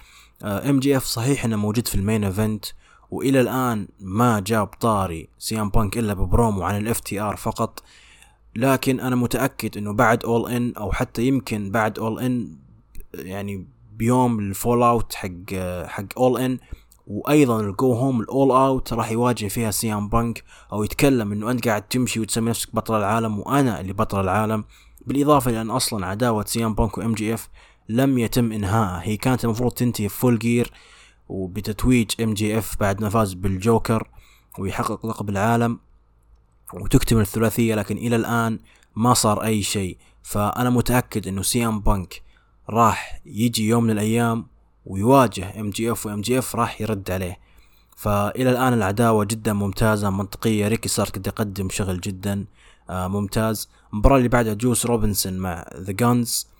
MJF صحيح إنه موجود في ال main event وإلى الآن ما جاب طاري سيام بانك إلا ببرومو عن ال FTR فقط. لكن أنا متأكد إنه بعد All In أو حتى يمكن بعد All In يعني بيوم ال fallout حق حق All In وأيضا ال go home ال All Out راح يواجه فيها سيام بانك أو يتكلم إنه أنت قاعد تمشي وتسمي نفسك بطل العالم وأنا اللي بطل العالم. بالإضافة لأن أصلا عداوة سيام بانك و MJF لم يتم انهائها هي كانت المفروض تنتهي Full Gear وبتتويج MJF بعد ما فاز بالجوكر ويحقق لقب العالم. وتكتمل الثلاثية لكن إلى الآن ما صار أي شيء. فأنا متأكد إنه سيام بانك راح يجي يوم من الأيام ويواجه MJF و MJF راح يرد عليه. فإلى الآن العداوة جدا ممتازة منطقية. ريكي ستاركس قاعد يقدم شغل جدا آه ممتاز. المباراة اللي بعدها جوس روبنسون مع The Gunns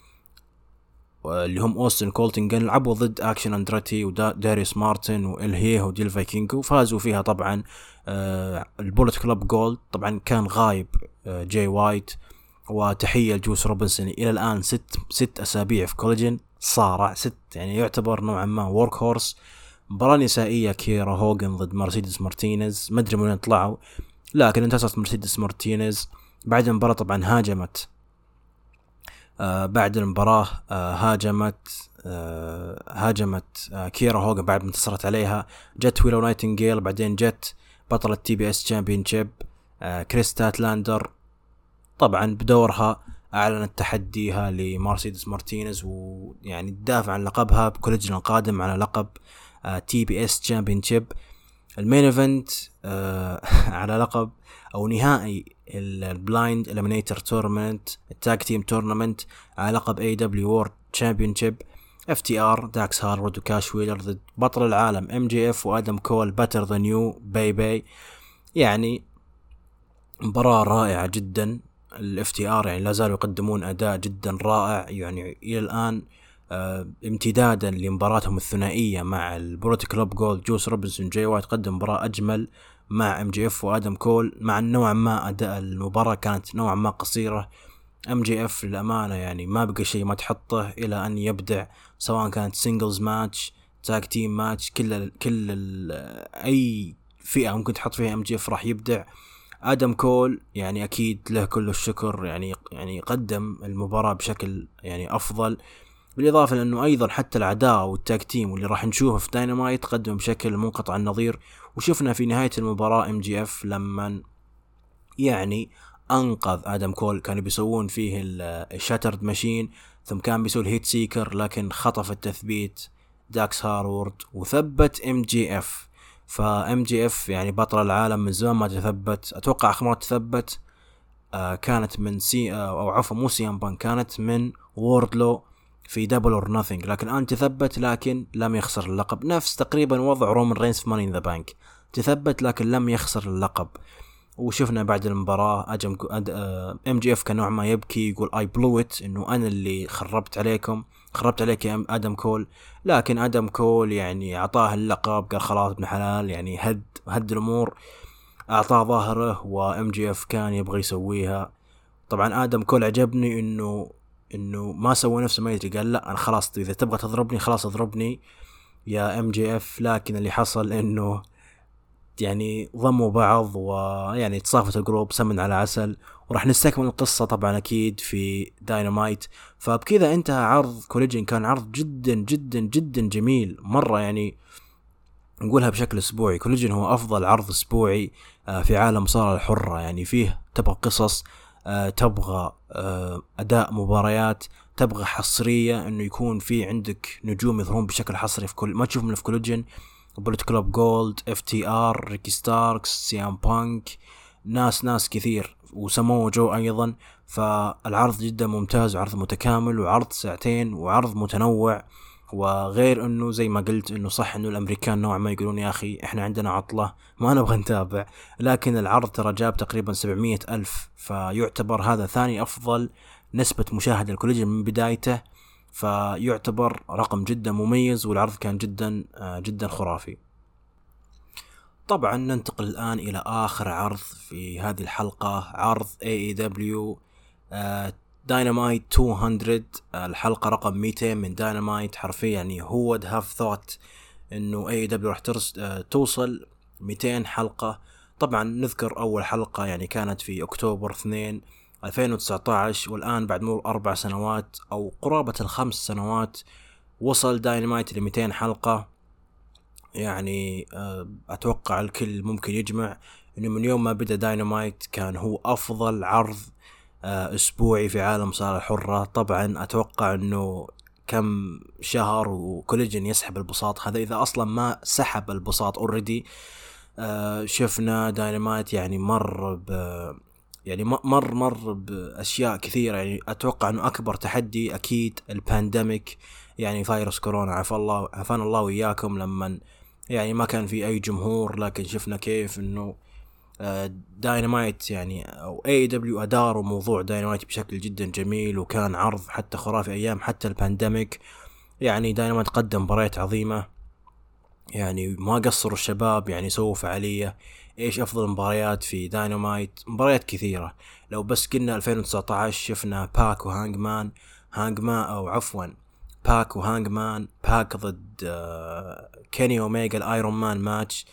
اللي هم أوستن كولتن جن لعبوا ضد أكشن اندريتي وداريس مارتن والهيخو ديل فايكينجو وفازوا فيها طبعا آه ال Bullet Club Gold. طبعا كان غايب آه جاي وايت. وتحية لجوس روبنسون. إلى الآن ست ست أسابيع في Collision. صارع ست يعني يعتبر نوعا ما workhorse مباراة نسائية كيرا هوجن ضد مرسيدس مارتينيز. ما أدري من وين طلعوا لكن انتصرت مرسيدس مارتينيز. بعد المباراة طبعا هاجمت بعد المباراة آه هاجمت آه هاجمت آه كيرا هوجن بعد ما انتصرت عليها. جت ويلو نايتنجيل بعدين جت بطلة تي بي اس تشامبيون شيب كريستات لاندر طبعا بدورها اعلنت تحديها لمرسيدس مارتينيز ويعني تدافع عن لقبها ب Collision القادم على لقب TBS championship ال main event على لقب أو نهائي ال Blind Eliminator tournament ال tag team tournament على لقب اي دبليو وورد تشامبيون شيب اف تي ار داكس هارورد وكاش ويلر ضد بطل العالم MJF وادم كول Better Than You Bay Bay يعني مباراة رائعة جدا. ال FTR يعني لا زالوا يقدمون أداء جدا رائع. يعني إلى الآن آه امتدادا لمباراتهم الثنائية مع البوليت كلوب جولد جوس روبنسون جاي وايت قدم مباراة أجمل. مع ام جي اف وادم كول مع نوعا ما أداء المباراة كانت نوعا ما قصيرة. ام جي اف للأمانة يعني ما بقى شيء ما تحطه إلى أن يبدع سواء كانت singles match tag team match كل كل أي فئة ممكن تحط فيها ام جي اف راح يبدع. آدم كول يعني أكيد له كل الشكر يعني يعني قدم المباراة بشكل يعني أفضل. بالإضافة لأنه أيضا حتى الأداء وال tag team واللي راح نشوفه في داينامايت قدم بشكل منقطع النظير وشفنا في نهاية المباراة ام جي اف لما يعني أنقذ آدم كول. كانوا بيسوون فيه ال Shatter Machine ثم كان بيسوي ال Heatseeker لكن خطف التثبيت داكس هارورد وثبت ام جي اف فام جي اف يعني بطل العالم من زمان ما تثبت. أتوقع آخر مرة تثبت آه كانت من سي آه أو عفوا مو سي أم بانك كانت من ووردلو في Double or Nothing لكن الان تثبت لكن لم يخسر اللقب. نفس تقريبا وضع رومان رينز في Money in the Bank تثبت لكن لم يخسر اللقب. وشفنا بعد المباراة أجم ام جي اف كان نوع ما يبكي يقول I blew it إنه أنا اللي خربت عليكم. خربت عليك يا آدم كول. لكن آدم كول يعني أعطاه اللقب قال خلاص ابن حلال يعني هد هد الأمور. أعطاه ظهره وام جي اف كان يبغى يسويها. طبعا آدم كول عجبني إنه إنه ما سوى نفسه ما يدري قال لا أنا خلاص إذا تبغى تضربني خلاص اضربني يا ام جي اف لكن اللي حصل إنه يعني ضموا بعض ويعني تصافت الجروب سمن على عسل. وراح نستكمل القصة طبعا أكيد في داينامايت فبكذا انتهى عرض كوليجين كان عرض جدا جدا جدا جميل. مرة يعني نقولها بشكل أسبوعي. كوليجين هو أفضل عرض أسبوعي في عالم مصارعة الحرة. يعني فيه تبغى قصص تبغى أداء مباريات تبغى حصرية إنه يكون في عندك نجوم يظهرون بشكل حصري في كل ما تشوفهم في كوليجين بوليت كلوب جولد إف تي آر ريكي ستاركس سي ام بانك ناس ناس كثير وسمو جو أيضا. فالعرض جدا ممتاز وعرض متكامل وعرض ساعتين وعرض متنوع. وغير إنه زي ما قلت إنه صح إنه الأمريكان نوعا ما يقولون يا أخي إحنا عندنا عطلة ما نبغى نتابع لكن العرض ترى جاب تقريبا 700 ألف فيعتبر هذا ثاني أفضل نسبة مشاهدة الكوليجن من بدايته فيعتبر رقم جدا مميز والعرض كان جدا آه، جدا خرافي. طبعا ننتقل الآن إلى آخر عرض في هذه الحلقة عرض AEW داينامايت 200 الحلقة رقم 200 من داينامايت حرفيا يعني هو have thought إنه اي دبليو راح آه، توصل 200 حلقة. طبعا نذكر أول حلقة يعني كانت في أكتوبر 2 2019 والآن بعد مرور أربع سنوات أو قرابة الخمس سنوات وصل داينامايت ل 200 حلقة. يعني آه، أتوقع الكل ممكن يجمع إنه من يوم ما بدأ داينامايت كان هو أفضل عرض آه، أسبوعي في عالم مصارعة الحرة طبعا أتوقع إنه كم شهر وكوليجن يسحب البساط هذا. إذا أصلا ما سحب البساط already آه شفنا داينامايت يعني مر ب يعني مر مر بأشياء كثيرة. يعني أتوقع إنه أكبر تحدي أكيد ال pandemic يعني فيروس كورونا. عفى الله عافانا الله وإياكم لما يعني ما كان في أي جمهور لكن شفنا كيف إنه داينامايت يعني أو اي اي دبليو اداروا موضوع داينامايت بشكل جدا جميل وكان عرض حتى خرافي أيام حتى ال pandemic يعني داينامايت قدم مباريات عظيمة. يعني ما قصروا الشباب يعني سووا فعالية. إيش أفضل مباريات في داينامايت مباريات كثيرة. لو بس قلنا 2019 شفنا باك وهانج مان هانج مان أو عفوا باك وهانج مان باك ضد آه، كيني اوميجا ال iron man match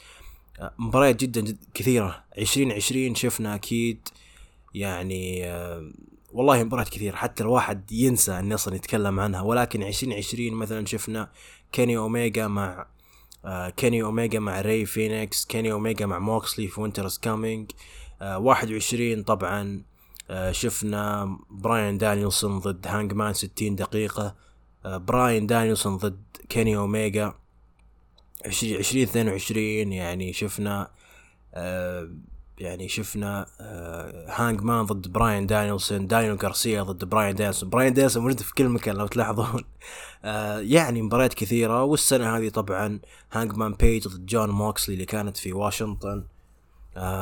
مباريات جدا, كثيرة. عشرين عشرين شفنا أكيد يعني آه، والله مباريات كثيرة. حتى الواحد ينسى أن أصلا يتكلم عنها. ولكن عشرين عشرين مثلا شفنا كيني أوميجا مع آه، كيني أوميجا مع ري فينيكس كيني أوميجا مع موكسلي في Winter is Coming واحد وعشرين طبعا آه، شفنا براين دانيلسون ضد هانج مان ستين دقيقة. براين دانيلسون ضد كيني أوميجا عشرين اثنين وعشرين يعني شفنا آه يعني شفنا آه هانج مان ضد براين دانيلسون دانيل غارسيا ضد براين دانيلسون. براين دانيلسون موجود في كل مكان لو تلاحظون. آه يعني مباريات كثيرة والسنة هذه طبعا هانج مان بيج ضد جون موكسلي اللي كانت في واشنطن.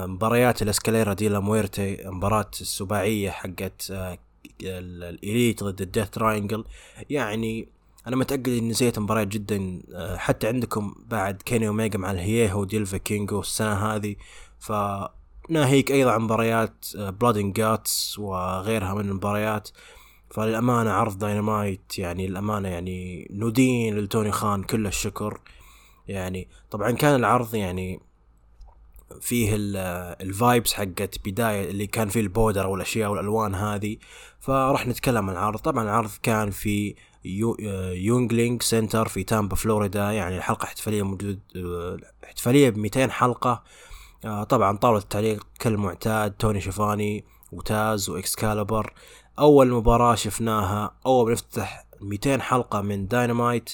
مباريات ال Escalera de Muerte مباراة السباعية حقت الإليت ضد الديث تراينجل. يعني أنا متأكد إني نسيت مباريات جدا آه، حتى عندكم بعد كيني اوميجا مع الهيخو ديل فايكينجو السنة هذه. ف ناهيك أيضا عن مباريات Blood and Guts وغيرها من المباريات. فللأمانة عرض داينامايت يعني الأمانة يعني ندين لتوني خان كل الشكر. يعني طبعا كان العرض يعني فيه ال vibes حقت بداية اللي كان فيه البودر والأشياء والألوان هذه. فراح نتكلم عن العرض. طبعا العرض كان في Yuengling Center في تامبا فلوريدا يعني الحلقة احتفالية موجود احتفالية ب 200 حلقة. آه، طبعا طاولة التعليق كالمعتاد توني شيفاني وتاز واكسكاليبر أول مباراة شفناها أول ما نفتح 200 حلقة من داينامايت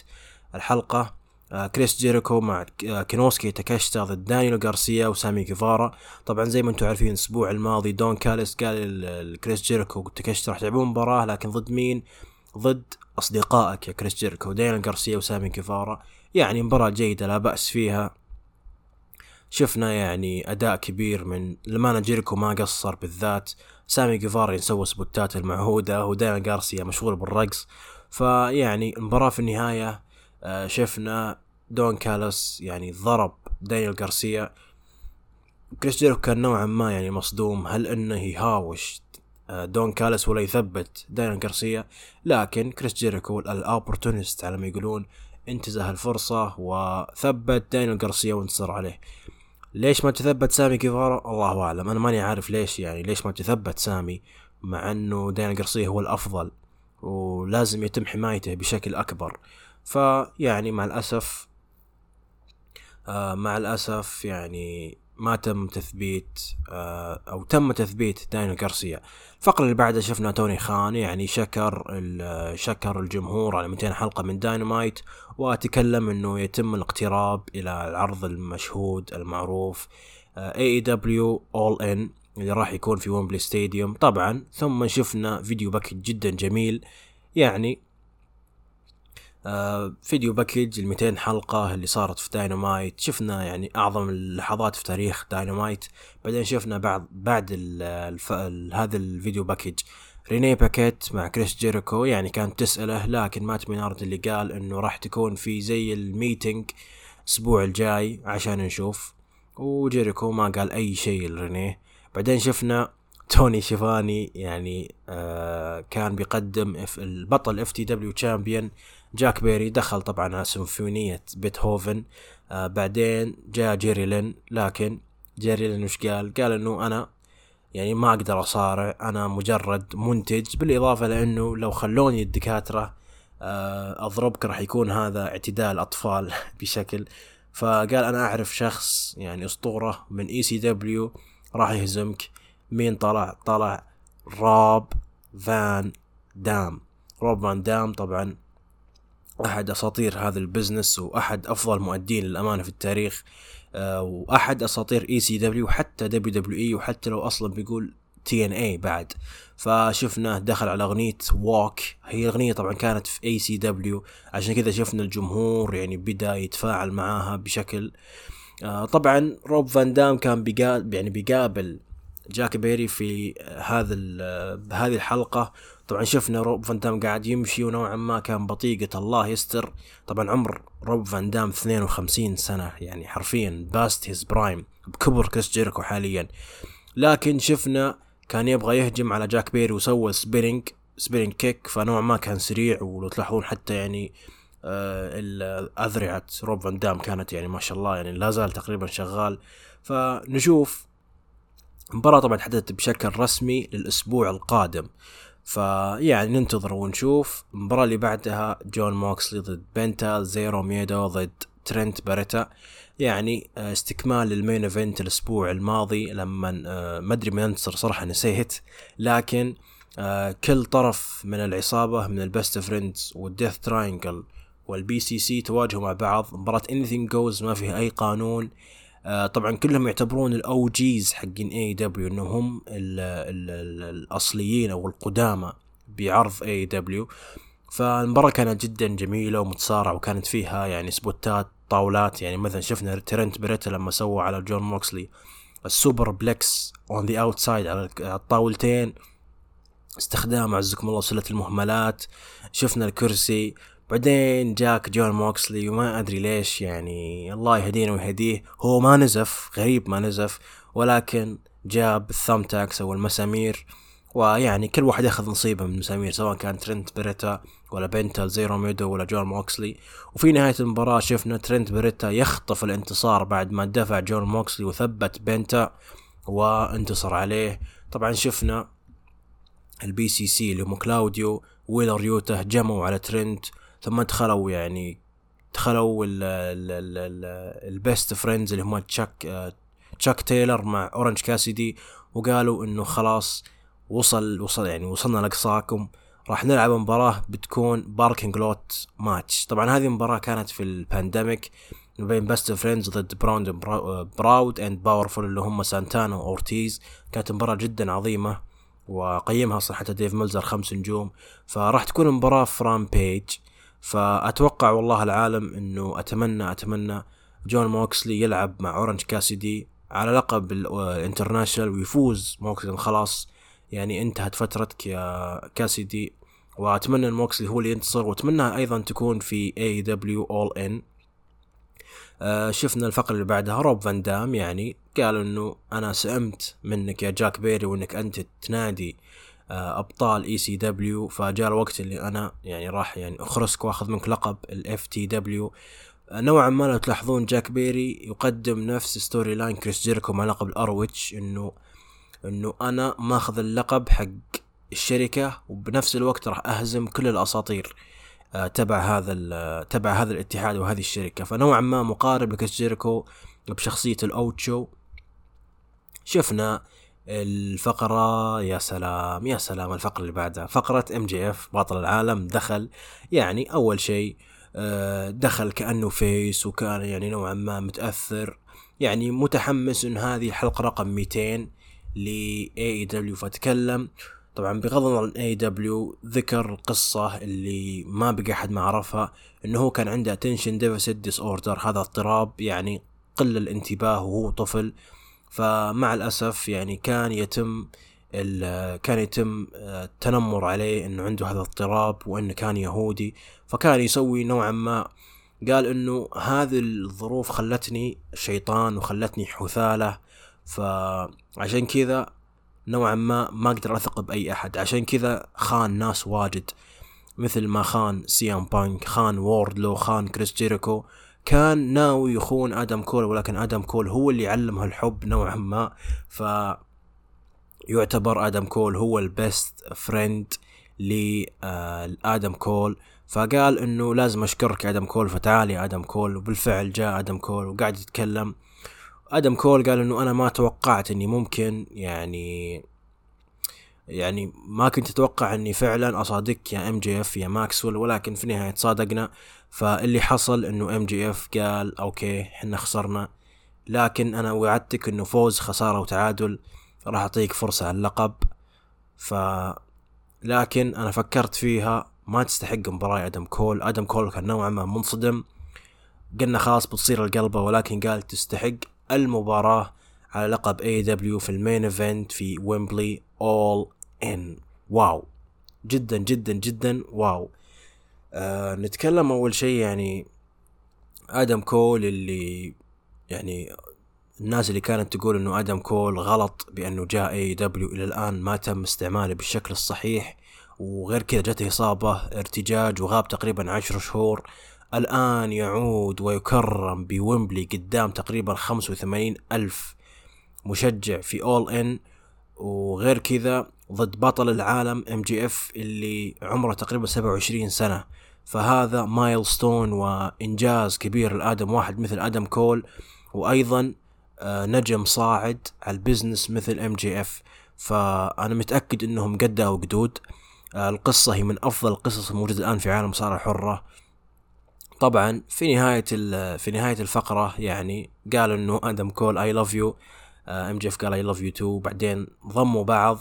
الحلقة آه، كريس جيريكو مع آه، كونوسكي تاكاشتا ضد دانيلو غارسيا وسامي كيفارا. طبعا زي ما أنتم عارفين الأسبوع الماضي دون كاليس قال كريس جيريكو وتاكاشتا راح يلعبون مباراة لكن ضد مين؟ ضد أصدقائك يا كريس جيريكو دانيال غارسيا وسامي كيفارا. يعني مباراة جيدة لا بأس فيها. شفنا يعني أداء كبير من لما جيريكو ما قصر بالذات. سامي جيفارا يسوي سبوتات المعهودة. ودانيال غارسيا مشغول بالرقص. فيعني المباراة في النهاية آه، شفنا دون كاليس يعني ضرب دانيال غارسيا. كريس جيريكو كان نوعا ما يعني مصدوم. هل إنه يهاوش دون كالس ولا يثبت دانيال غارسيا لكن كريس جيريكو ال opportunist على ما يقولون انتهز الفرصة وثبت دانيال غارسيا وانتصر عليه. ليش ما تثبت سامي كيفارا الله أعلم. أنا ماني عارف ليش يعني ليش ما تثبت سامي مع إنه دانيال غارسيا هو الأفضل ولازم يتم حمايته بشكل أكبر. فيعني مع الأسف آه مع الأسف يعني ما تم تثبيت آه، أو تم تثبيت دانيال غارسيا. الفقرة اللي بعدها شفنا توني خان يعني شكر شكر الجمهور على 200 حلقة من داينامايت وتكلم إنه يتم الاقتراب إلى العرض المشهود المعروف AEW All In اللي راح يكون في ويمبلي stadium طبعا ثم شفنا video package جدا جميل يعني video package ال 200 حلقة اللي صارت في داينامايت شفنا يعني أعظم اللحظات في تاريخ داينامايت بعدين شفنا بعد بعد ال الف... ال هذا ال video package ريني باكيت مع كريس جيريكو يعني كانت تسأله لكن مات مينارد اللي قال إنه راح تكون في زي ال meeting الأسبوع الجاي عشان نشوف. وجيريكو ما قال أي شيء لرينيه. بعدين شفنا توني شيفاني يعني آه كان بيقدم البطل FTW champion جاك بيري دخل طبعا على سيمفونية بيتهوفن. آه بعدين جاء جيري لين لكن جيري لين وش قال؟ قال إنه أنا يعني ما أقدر أصارع أنا مجرد منتج. بالإضافة لإنه لو خلوني الدكاترة آه أضربك راح يكون هذا اعتداء الاطفال بشكل. فقال أنا أعرف شخص يعني أسطورة من ECW راح يهزمك. مين طلع؟ طلع راب فان دام. روب فان دام طبعا أحد أساطير هذا ال business وأحد أفضل مؤدين للأمانة في التاريخ أه وأحد أساطير اي سي دبليو وحتى دبليو دبليو اي وحتى لو أصلا بيقول TNA بعد. فشفناه دخل على أغنية Walk هي الأغنية طبعا كانت في ECW عشان كذا شفنا الجمهور يعني بدأ يتفاعل معاها بشكل آه طبعا روب فان دام كان بيقابل يعني بيقابل جاك بيري في هذا بهذه الحلقة طبعا شفنا روب فان دام قاعد يمشي ونوعا ما كان بطريقة الله يستر. طبعا عمر روب فان دام 52 سنة يعني حرفيا past his prime بكبر كريس جيريكو حاليا. لكن شفنا كان يبغى يهجم على جاك بيري وسوى spinning spinning kick فنوعا ما كان سريع. ولو تلاحظون حتى يعني آه أذرعة روب فان دام كانت يعني ما شاء الله يعني لا زال تقريبا شغال. فنشوف المباراة طبعا تحددت بشكل رسمي للأسبوع القادم. فيعني ننتظر ونشوف. المباراة اللي بعدها جون موكسلي ضد بنتا زيرو ميدو ضد ترنت باريتا. يعني آه، استكمال لل main event الأسبوع الماضي. لما آه، ما أدري من أنتصر صراحة نسيت. لكن آه، كل طرف من العصابة من ال Best Friends وال Death Triangle وال BCC تواجهوا مع بعض. مباراة anything goes ما فيها أي قانون. طبعا كلهم يعتبرون ال OGs حقين AEW إنهم هم ال ال ال الأصليين أو القدامى بعرض AEW فالمباراة كانت جدا جميلة ومتسارعة وكانت فيها يعني سبوتات طاولات يعني مثلا شفنا ترنت بريتا لما سوى على جون موكسلي ال superplex on the outside على الطاولتين استخدام عزكم الله سلة المهملات. شفنا الكرسي بعدين جاك جون موكسلي وما أدري ليش يعني الله يهدينا ويهديه. هو ما نزف غريب ما نزف ولكن جاب ال thumbtacks أو المسامير ويعني كل واحد يأخذ نصيبه من المسامير سواء كان ترنت بريتا ولا بنتا زيرو ميدو ولا جون موكسلي. وفي نهاية المباراة شفنا ترنت بريتا يخطف الانتصار بعد ما دفع جون موكسلي وثبت بنتا وانتصر عليه. طبعا شفنا ال BCC اللي هم كلاوديو ويلر يوتا هجموا على ترنت ثم دخلوا يعني دخلوا ال Best Friends اللي هم تشاك تشاك تايلر مع أورنج كاسيدي وقالوا إنه خلاص وصل وصل يعني وصلنا لاقصاكم راح نلعب مباراة بتكون parking lot match طبعا هذه المباراة كانت في ال pandemic بين Best Friends ضد Proud Proud and Powerful اللي هم سانتانا واورتيز كانت مباراة جدا عظيمة وقيمها صراحة ديف ملزر خمس نجوم. فراح تكون مباراة في Rampage فأتوقع والله العالم إنه أتمنى أتمنى جون موكسلي يلعب مع أورنج كاسيدي على لقب ال international ويفوز موكسلي. خلاص يعني انتهت فترتك يا كاسيدي. وأتمنى إن موكسلي هو اللي ينتصر وأتمنى أيضا تكون في AEW All In شفنا الفقرة اللي بعدها روب فان دام يعني قال إنه أنا سئمت منك يا جاك بيري وإنك أنت تنادي آه، أبطال ECW فجاء الوقت اللي أنا يعني راح يعني أخرسك وأخذ منك لقب ال FTW نوعا ما لو تلاحظون جاك بيري يقدم نفس storyline كريس جيريكو مع لقب ال ROH إنه إنه أنا ماخذ اللقب حق الشركة وبنفس الوقت راح أهزم كل الأساطير آه، تبع هذا تبع هذا الاتحاد وهذه الشركة. فنوعا ما مقارب لكريس جيريكو بشخصية الاوتشو شفنا الفقرة يا سلام يا سلام الفقرة اللي بعدها. فقرة MJF بطل العالم دخل يعني أول شيء آه، دخل كأنه face وكان يعني نوعا ما متأثر. يعني متحمس إن هذه الحلقة رقم 200 ل AEW فتكلم طبعا بغض النظر عن اي دبليو ذكر القصة اللي ما بقى أحد ما عرفها إنه هو كان عنده attention deficit disorder هذا اضطراب يعني قل الانتباه وهو طفل. فمع الأسف يعني كان يتم كان يتم التنمر عليه إنه عنده هذا الاضطراب وإنه كان يهودي فكان يسوي نوعا ما قال إنه هذه الظروف خلتني شيطان وخلتني حثالة فعشان كذا نوعا ما ما أقدر أثق بأي أحد عشان كذا خان ناس واجد مثل ما خان سي ام بانك خان ووردلو خان كريس جيريكو كان ناوي يخون آدم كول ولكن آدم كول هو اللي علمه الحب نوعا ما. ف يعتبر آدم كول هو ال best friend لآدم كول. فقال إنه لازم أشكرك آدم كول فتعال يا آدم كول. وبالفعل جاء آدم كول وقاعد يتكلم. آدم كول قال إنه أنا ما توقعت إني ممكن يعني يعني ما كنت أتوقع إني فعلا اصادق يا MJF يا ماكسويل ولكن في النهاية تصادقنا. فاللي حصل إنه MJF قال okay إحنا خسرنا. لكن أنا وعدتك إنه فوز خسارة وتعادل. راح أعطيك فرصة على اللقب. ف لكن أنا فكرت فيها. ما تستحق مباراة أدم كول. أدم كول كان نوعا ما منصدم. قلنا خلاص بتصير القلبة ولكن قال تستحق المباراة على لقب AEW في ال main event في ويمبلي All In واو. جدا جدا جدا. واو. آه نتكلم أول شيء يعني آدم كول اللي يعني الناس اللي كانت تقول إنه آدم كول غلط بأنه جاء AEW إلى الآن ما تم استعماله بالشكل الصحيح وغير كذا جته إصابة ارتجاج وغاب تقريبا عشر شهور. الآن يعود ويكرم بويمبلي قدام تقريبا خمسة وثمانين ألف مشجع في All In وغير كذا ضد بطل العالم MJF اللي عمره تقريبا سبعة وعشرين سنة. فهذا milestone وإنجاز كبير لآدم واحد مثل آدم كول وأيضا آه، نجم صاعد على ال business مثل MJF فأنا متأكد إنهم قدها وقدود آه، القصة هي من أفضل القصص الموجودة الآن في عالم مصارعة حرة. طبعا في نهاية في نهاية الفقرة يعني قال إنه آدم كول I love you MJF قال I love you too بعدين ضموا بعض.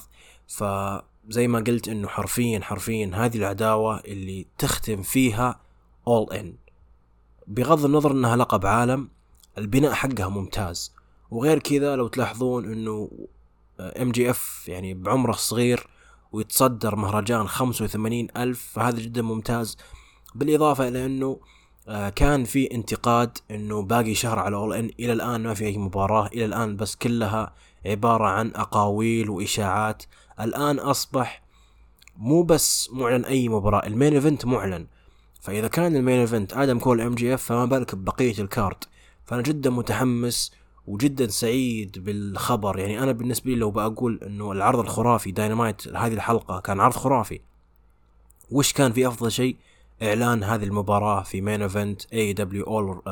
فزي ما قلت إنه حرفيا حرفيا هذه العداوة اللي تختم فيها All In بغض النظر إنها لقب عالم البناء حقها ممتاز. وغير كذا لو تلاحظون إنه MJF يعني بعمره الصغير ويتصدر مهرجان خمسة وثمانين ألف فهذا جدا ممتاز. بالإضافة إلى أنه آه، كان في انتقاد إنه باقي شهر على All In إلى الآن ما في أي مباراة. إلى الآن بس كلها عبارة عن أقاويل وإشاعات. الآن أصبح مو بس معلن أي مباراة ال main event معلن. فإذا كان ال main event آدم كول MJF فما بالك ببقية ال card فأنا جدا متحمس وجدا سعيد بالخبر. يعني أنا بالنسبة لي لو بقول إنه العرض الخرافي داينامايت هذه الحلقة كان عرض خرافي. وش كان في أفضل شيء؟ إعلان هذه المباراة في main event AEW All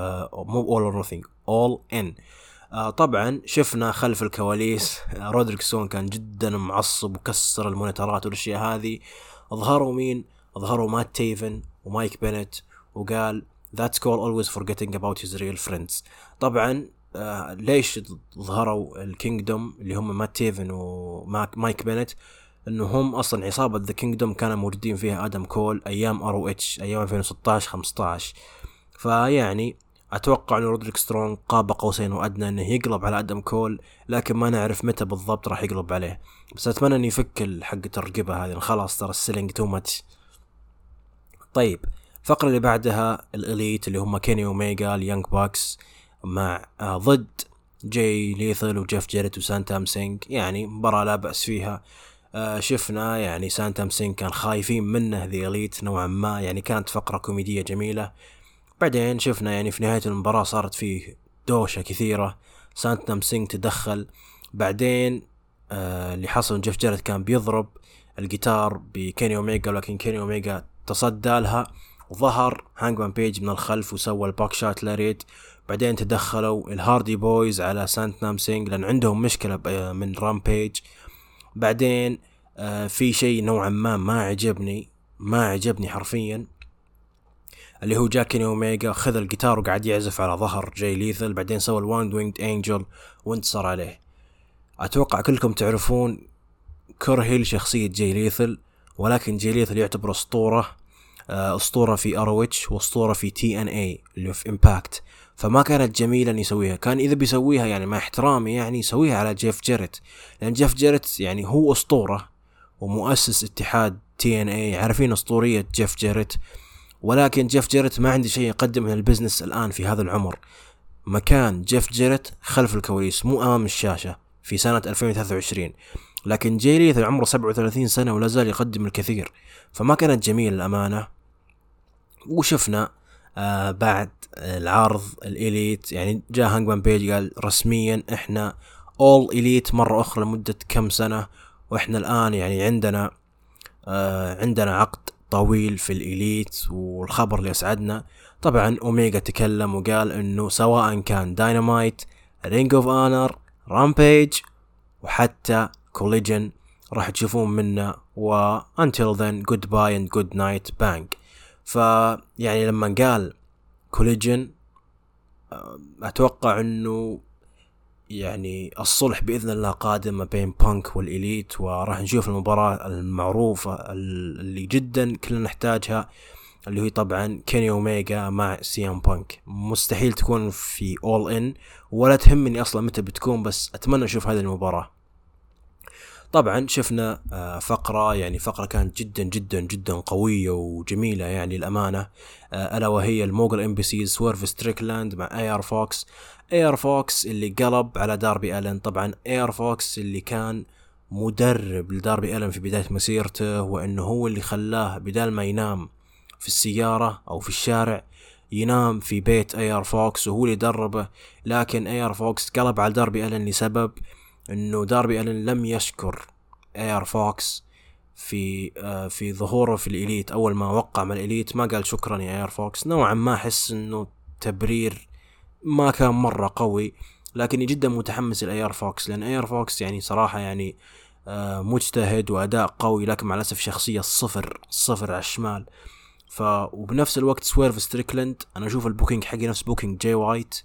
مو All All In طبعا شفنا خلف الكواليس آه رودريك سترونج كان جدا معصب وكسر المونيترات والأشياء هذه. ظهروا مين؟ ظهروا مات تيفن ومايك بينيت وقال That's called always forgetting about his real friends. طبعا آه ليش ظهروا الكينجدوم اللي هم مات تيفن ومايك بينت إنه هم أصلا عصابة ذا كينجدوم كانوا موجودين فيها آدم كول أيام ار أو اتش أيام 2016 15 فيعني أتوقع انه رودريك سترونج قاب قوسين وأدنى إنه يقلب على آدم كول لكن ما نعرف متى بالضبط راح يقلب عليه. بس أتمنى إنه يفك حقة الرقبة هذه. خلاص ترى السيلينج تو ماتش طيب الفقرة اللي بعدها ال Elite اللي هم كيني اوميجا ال Young Bucks مع آه ضد جاي ليثل وجيف جيريت وساتنام سينج يعني مباراة لا بأس فيها. آه شفنا يعني ساتنام سينج كان خايفين منه The Elite نوعا ما. يعني كانت فقرة كوميدية جميلة. بعدين شفنا يعني في نهاية المباراة صارت فيه دوشة كثيرة. ساتنام سينج تدخل. بعدين آه اللي حصل جيف جاريت كان بيضرب الجيتار بكيني اوميجا لكن كيني اوميجا تصدى لها. وظهر هانجمان بيج من الخلف وسوى ال Buckshot Lariat بعدين تدخلوا ال Hardy Boyz على ساتنام سينج لأن عندهم مشكلة من رامبيج بعدين آه في شيء نوعا ما ما عجبني ما عجبني حرفيا. اللي هو جا كيني اوميجا خذ الجيتار وقاعد يعزف على ظهر جاي ليثل بعدين سوى ال One Winged Angel وانتصر عليه. أتوقع كلكم تعرفون كرهي لشخصية جاي ليثل ولكن جاي ليثل يعتبر أسطورة آه، أسطورة في ROH وأسطورة في TNA اللي في Impact فما كانت جميلة ان يسويها. كان إذا بيسويها يعني مع احترامي يعني يسويها على جيف جيرت لأن جيف جيرت يعني هو أسطورة ومؤسس اتحاد TNA عارفين أسطورية جيف جيرت ولكن جيف جيرت ما عندي شيء يقدمه لل business الآن في هذا العمر. مكان جيف جيرت خلف الكواليس مو أمام الشاشة في سنة 2023 لكن جيلي عمره 37 سنة ولا زال يقدم الكثير. فما كانت جميلة الأمانة. وشفنا آه بعد العرض ال Elite يعني جاء هانجمان بيج قال رسميا إحنا All Elite مرة أخرى لمدة كم سنة؟ وإحنا الآن يعني عندنا آه عندنا عقد طويل في ال Elite والخبر اللي أسعدنا طبعا أوميجا تكلم وقال إنه سواء كان Dynamite Ring of Honor Rampage وحتى Collision راح تشوفون منه. و until then goodbye and good night bang. فيعني لما قال Collision آه، أتوقع إنه يعني الصلح بإذن الله قادم ما بين بانك وال Elite وراح نشوف المباراة المعروفة اللي جدا كلنا نحتاجها اللي هي طبعا كيني اوميجا مع سي ام بانك مستحيل تكون في All In ولا تهمني أصلا متى بتكون بس أتمنى أشوف هذه المباراة. طبعا شفنا آه، فقرة يعني فقرة كانت جدا جدا جدا قوية وجميلة يعني الأمانة آه، ألا وهي ال Mogul Embassy سويرف ستريكلاند مع اي ار فوكس اي ار فوكس اللي قلب على داربي الن طبعا اي ار فوكس اللي كان مدرب لداربي ألن في بداية مسيرته وإنه هو اللي خلاه بدال ما ينام في السيارة أو في الشارع ينام في بيت اي ار فوكس وهو اللي دربه. لكن اي ار فوكس قلب على داربي الن لسبب إنه داربي ألن لم يشكر اي ار فوكس في آه في ظهوره في ال Elite. أول ما وقع مع ال Elite ما قال شكرا يا اي ار فوكس نوعا ما أحس إنه تبرير ما كان مرة قوي لكني جدا متحمس لاي ار فوكس لأن اي ار فوكس يعني صراحة يعني آه مجتهد وأداء قوي لكن مع الأسف شخصية صفر صفر على الشمال. ف وبنفس الوقت سويرف ستريكلند أنا أشوف ال booking حقه نفس booking جاي وايت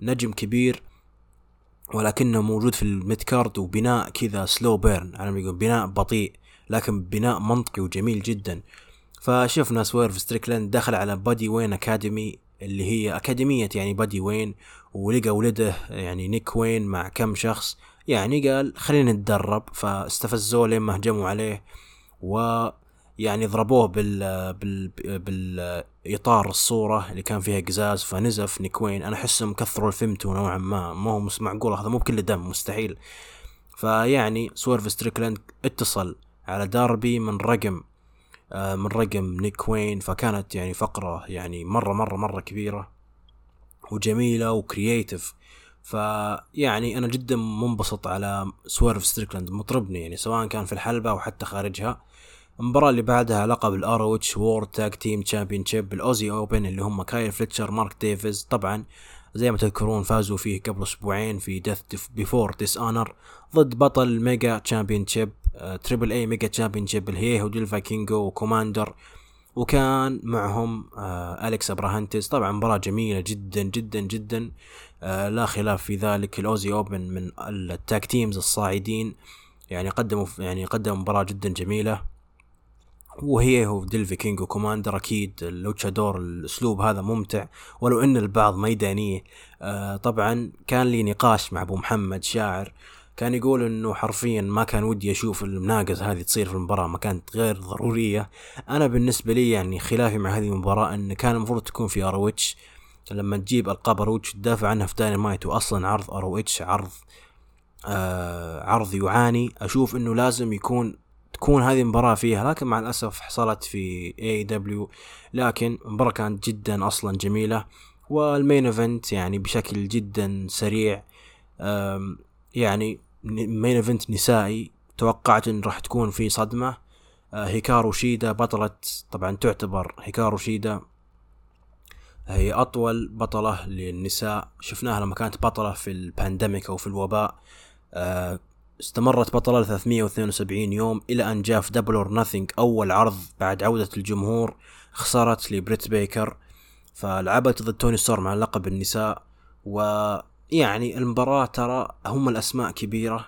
نجم كبير ولكنه موجود في ال mid card وبناء كذا slow burn على ما يقول بناء بطيء لكن بناء منطقي وجميل جدا. فشفنا سويرف ستريكلاند دخل على بادي وين academy اللي هي أكاديمية يعني بادي وين ولقى ولده يعني نيك وين مع كم شخص. يعني قال خلينا نتدرب فاستفزوه لين ما هجموا عليه. و يعني ضربوه بال بال بالإطار الصورة اللي كان فيها قزاز فنزف نيك وين أنا احسهم كثروا الفيمتو نوعا ما. ما هو معقول هذا مو بكل دم مستحيل. فيعني سويرف ستريكلاند اتصل على داربي من رقم آه، من رقم نيك وين. فكانت يعني فقرة يعني مرة مرة مرة كبيرة وجميلة و creative فيعني أنا جدا منبسط على سويرف ستريكلاند مطربني يعني سواء كان في الحلبة أو حتى خارجها. المباراة اللي بعدها لقب ال ROH World Tag Team Championship بال Aussie Open اللي هم كايل فليتشر مارك ديفيز طبعا زي ما تذكرون فازوا فيه قبل أسبوعين في Death Before Dishonor ضد بطل Mega Championship تريبل اي Mega Championship اللي هي هيهو ديل فايكينجو وكوماندر وكان معهم اليكس ابراهانتس طبعا مباراة جميلة جدا جدا جدا آه لا خلاف في ذلك. ال Aussie Open من ال tag teams الصاعدين. يعني قدموا يعني قدموا مباراة جدا جميلة. وهيهو ديل فايكينجو وكوماندر أكيد ال luchador الأسلوب هذا ممتع ولو إن البعض ما يدانيه. آه طبعا كان لي نقاش مع أبو محمد شاعر كان يقول إنه حرفيا ما كان ودي أشوف المناقز هذه تصير في المباراة ما كانت غير ضرورية. أنا بالنسبة لي يعني خلافي مع هذه المباراة إن كان المفروض تكون في ROH. لما تجيب ألقاب ROH تدافع عنها في داينامايت واصلا عرض ROH عرض آه عرض يعاني. أشوف إنه لازم يكون تكون هذه المباراة فيها لكن مع الأسف حصلت في اي دبليو e لكن المباراة كانت جدا أصلا جميلة وال main event يعني بشكل جدا سريع يعني main event نسائي. توقعت إن راح تكون في صدمة. آه، هيكارو شيدا بطلة طبعا تعتبر هيكارو شيدا. هي أطول بطلة للنساء. شفناها لما كانت بطلة في ال pandemic أو في الوباء. آه، استمرت بطلة 372 يوم إلى أن جاء في Double or Nothing أول عرض بعد عودة الجمهور خسرت لبريت بيكر فلعبت ضد توني ستورم على لقب النساء ويعني المباراة ترى هم الأسماء كبيرة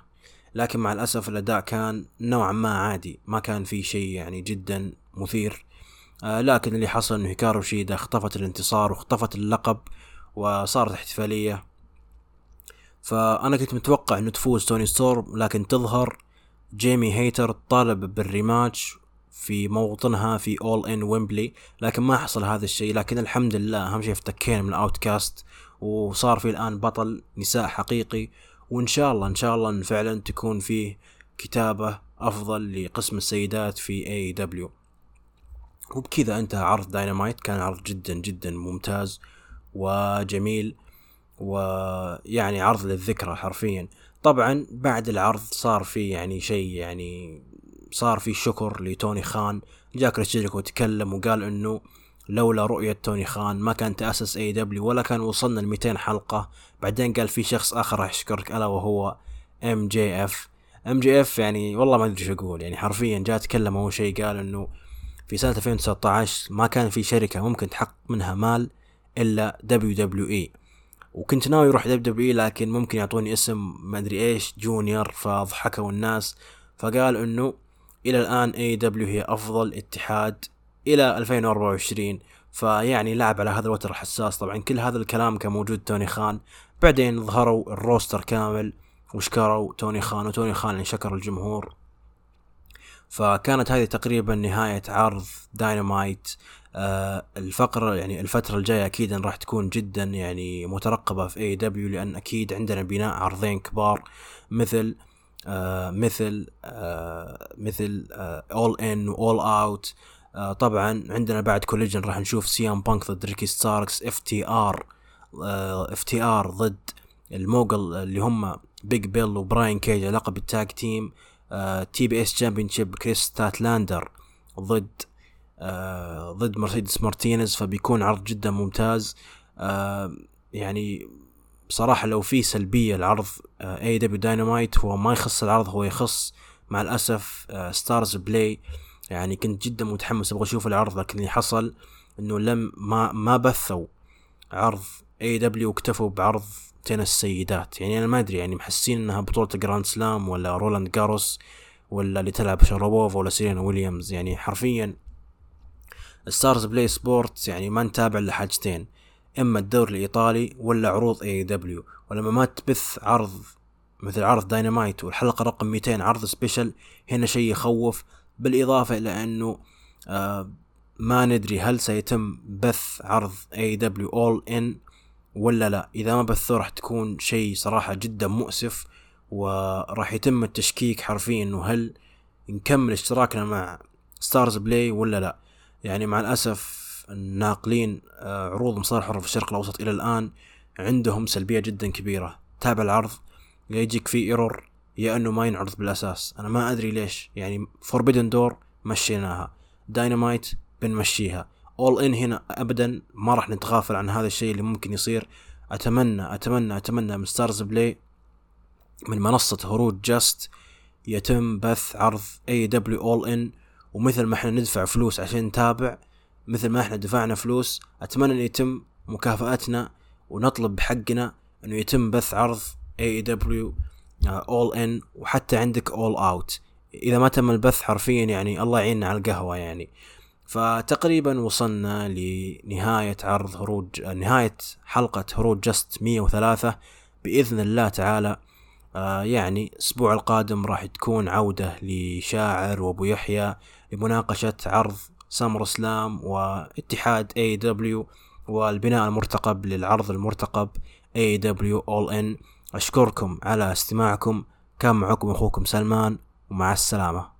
لكن مع الأسف الأداء كان نوعا ما عادي ما كان في شيء يعني جدا مثير. آه لكن اللي حصل إنه هيكارو شيدا اختطفت الانتصار واختطفت اللقب وصارت احتفالية. فأنا كنت متوقع إنه تفوز توني ستورم لكن تظهر جيمي هيتر تطالب بال rematch في موطنها في All In ويمبلي لكن ما حصل هذا الشيء. لكن الحمد لله أهم شيء افتكينا من ال Outcasts وصار في الآن بطل نساء حقيقي. وإن شاء الله إن شاء الله إن فعلا تكون فيه كتابة أفضل لقسم السيدات في AEW وبكذا انتهى عرض داينامايت كان عرض جدا جدا ممتاز وجميل. ويعني عرض للذكرى حرفيا. طبعا بعد العرض صار في يعني شيء يعني صار في شكر لتوني خان. جاء كريس وتكلم وقال إنه لولا رؤية توني خان ما كان تأسس AEW ولا كان وصلنا ل 200 حلقة. بعدين قال في شخص آخر راح يشكرك ألا وهو ام جي اف ام جي اف يعني والله ما أدري شو أقول يعني حرفيا جاء تكلم أول شيء قال إنه في سنة 2019 ما كان في شركة ممكن تحقق منها مال إلا WWE وكنت ناوي أروح WWE لكن ممكن يعطوني اسم ما أدري إيش Junior فضحكوا الناس. فقال إنه إلى الآن AEW هي أفضل اتحاد إلى 2024 فيعني لعب على هذا الوتر الحساس. طبعا كل هذا الكلام كان موجود توني خان. بعدين ظهروا ال roster كامل وشكروا توني خان وتوني خان يعني شكر الجمهور. فكانت هذه تقريبا نهاية عرض داينامايت الفقرة يعني الفترة الجاية أكيد راح تكون جدا يعني مترقبة في AEW لأن أكيد عندنا بناء عرضين كبار مثل آه مثل آه مثل All In و All Out طبعا عندنا بعد Collision راح نشوف CM Punk ضد ريكي ستاركس اف تي ار اف تي ار ضد ال Mogul اللي هم بيج بيل وبراين كيج لقب ال tag team TBS championship كريس ستاتلاندر ضد آه ضد مرسيدس مارتينيز فبيكون عرض جدا ممتاز. آه يعني بصراحة لو في سلبية العرض AEW Dynamite هو ما يخص العرض هو يخص مع الأسف آه StarzPlay يعني كنت جدا متحمس أبغى أشوف العرض لكن اللي حصل إنه لم ما ما بثوا عرض AEW واكتفوا بعرض تنس السيدات. يعني أنا ما أدري يعني محسسين إنها بطولة Grand Slam ولا رولاند جاروس ولا اللي تلعب شارابوفا ولا سيرينا ويليامز يعني حرفيا StarzPlay Sports يعني ما نتابع إلا حاجتين إما الدوري الإيطالي ولا عروض AEW ولما ما تبث عرض مثل عرض داينامايت والحلقة رقم 200 عرض special هنا شيء يخوف. بالإضافة إلى أنه آه ما ندري هل سيتم بث عرض AEW All In ولا لا. إذا ما بثوه راح تكون شيء صراحة جدا مؤسف وراح يتم التشكيك حرفيا إنه هل نكمل اشتراكنا مع StarzPlay ولا لا. يعني مع الأسف الناقلين آه عروض مصارعة حرة في الشرق الأوسط إلى الآن عندهم سلبية جدا كبيرة. تابع العرض يجيك فيه error يا إنه ما ينعرض بالأساس. أنا ما أدري ليش يعني Forbidden Door مشيناها داينامايت بنمشيها. All In هنا ابدا ما راح نتغافل عن هذا الشيء اللي ممكن يصير. أتمنى أتمنى أتمنى من StarzPlay من منصة هروج جاست يتم بث عرض AEW All In ومثل ما إحنا ندفع فلوس عشان نتابع مثل ما إحنا دفعنا فلوس أتمنى ان يتم مكافأتنا ونطلب بحقنا إنه يتم بث عرض AEW All In وحتى عندك All Out إذا ما تم البث حرفيا يعني الله يعيننا على القهر يعني. فتقريبا وصلنا لنهاية عرض هروج نهاية حلقة هروج جست 103 بإذن الله تعالى آه يعني الأسبوع القادم راح تكون عودة لشاعر وأبو يحيى لمناقشة عرض SummerSlam واتحاد AEW والبناء المرتقب للعرض المرتقب اي دبليو اول ان أشكركم على استماعكم. كان معكم أخوكم سلمان ومع السلامة.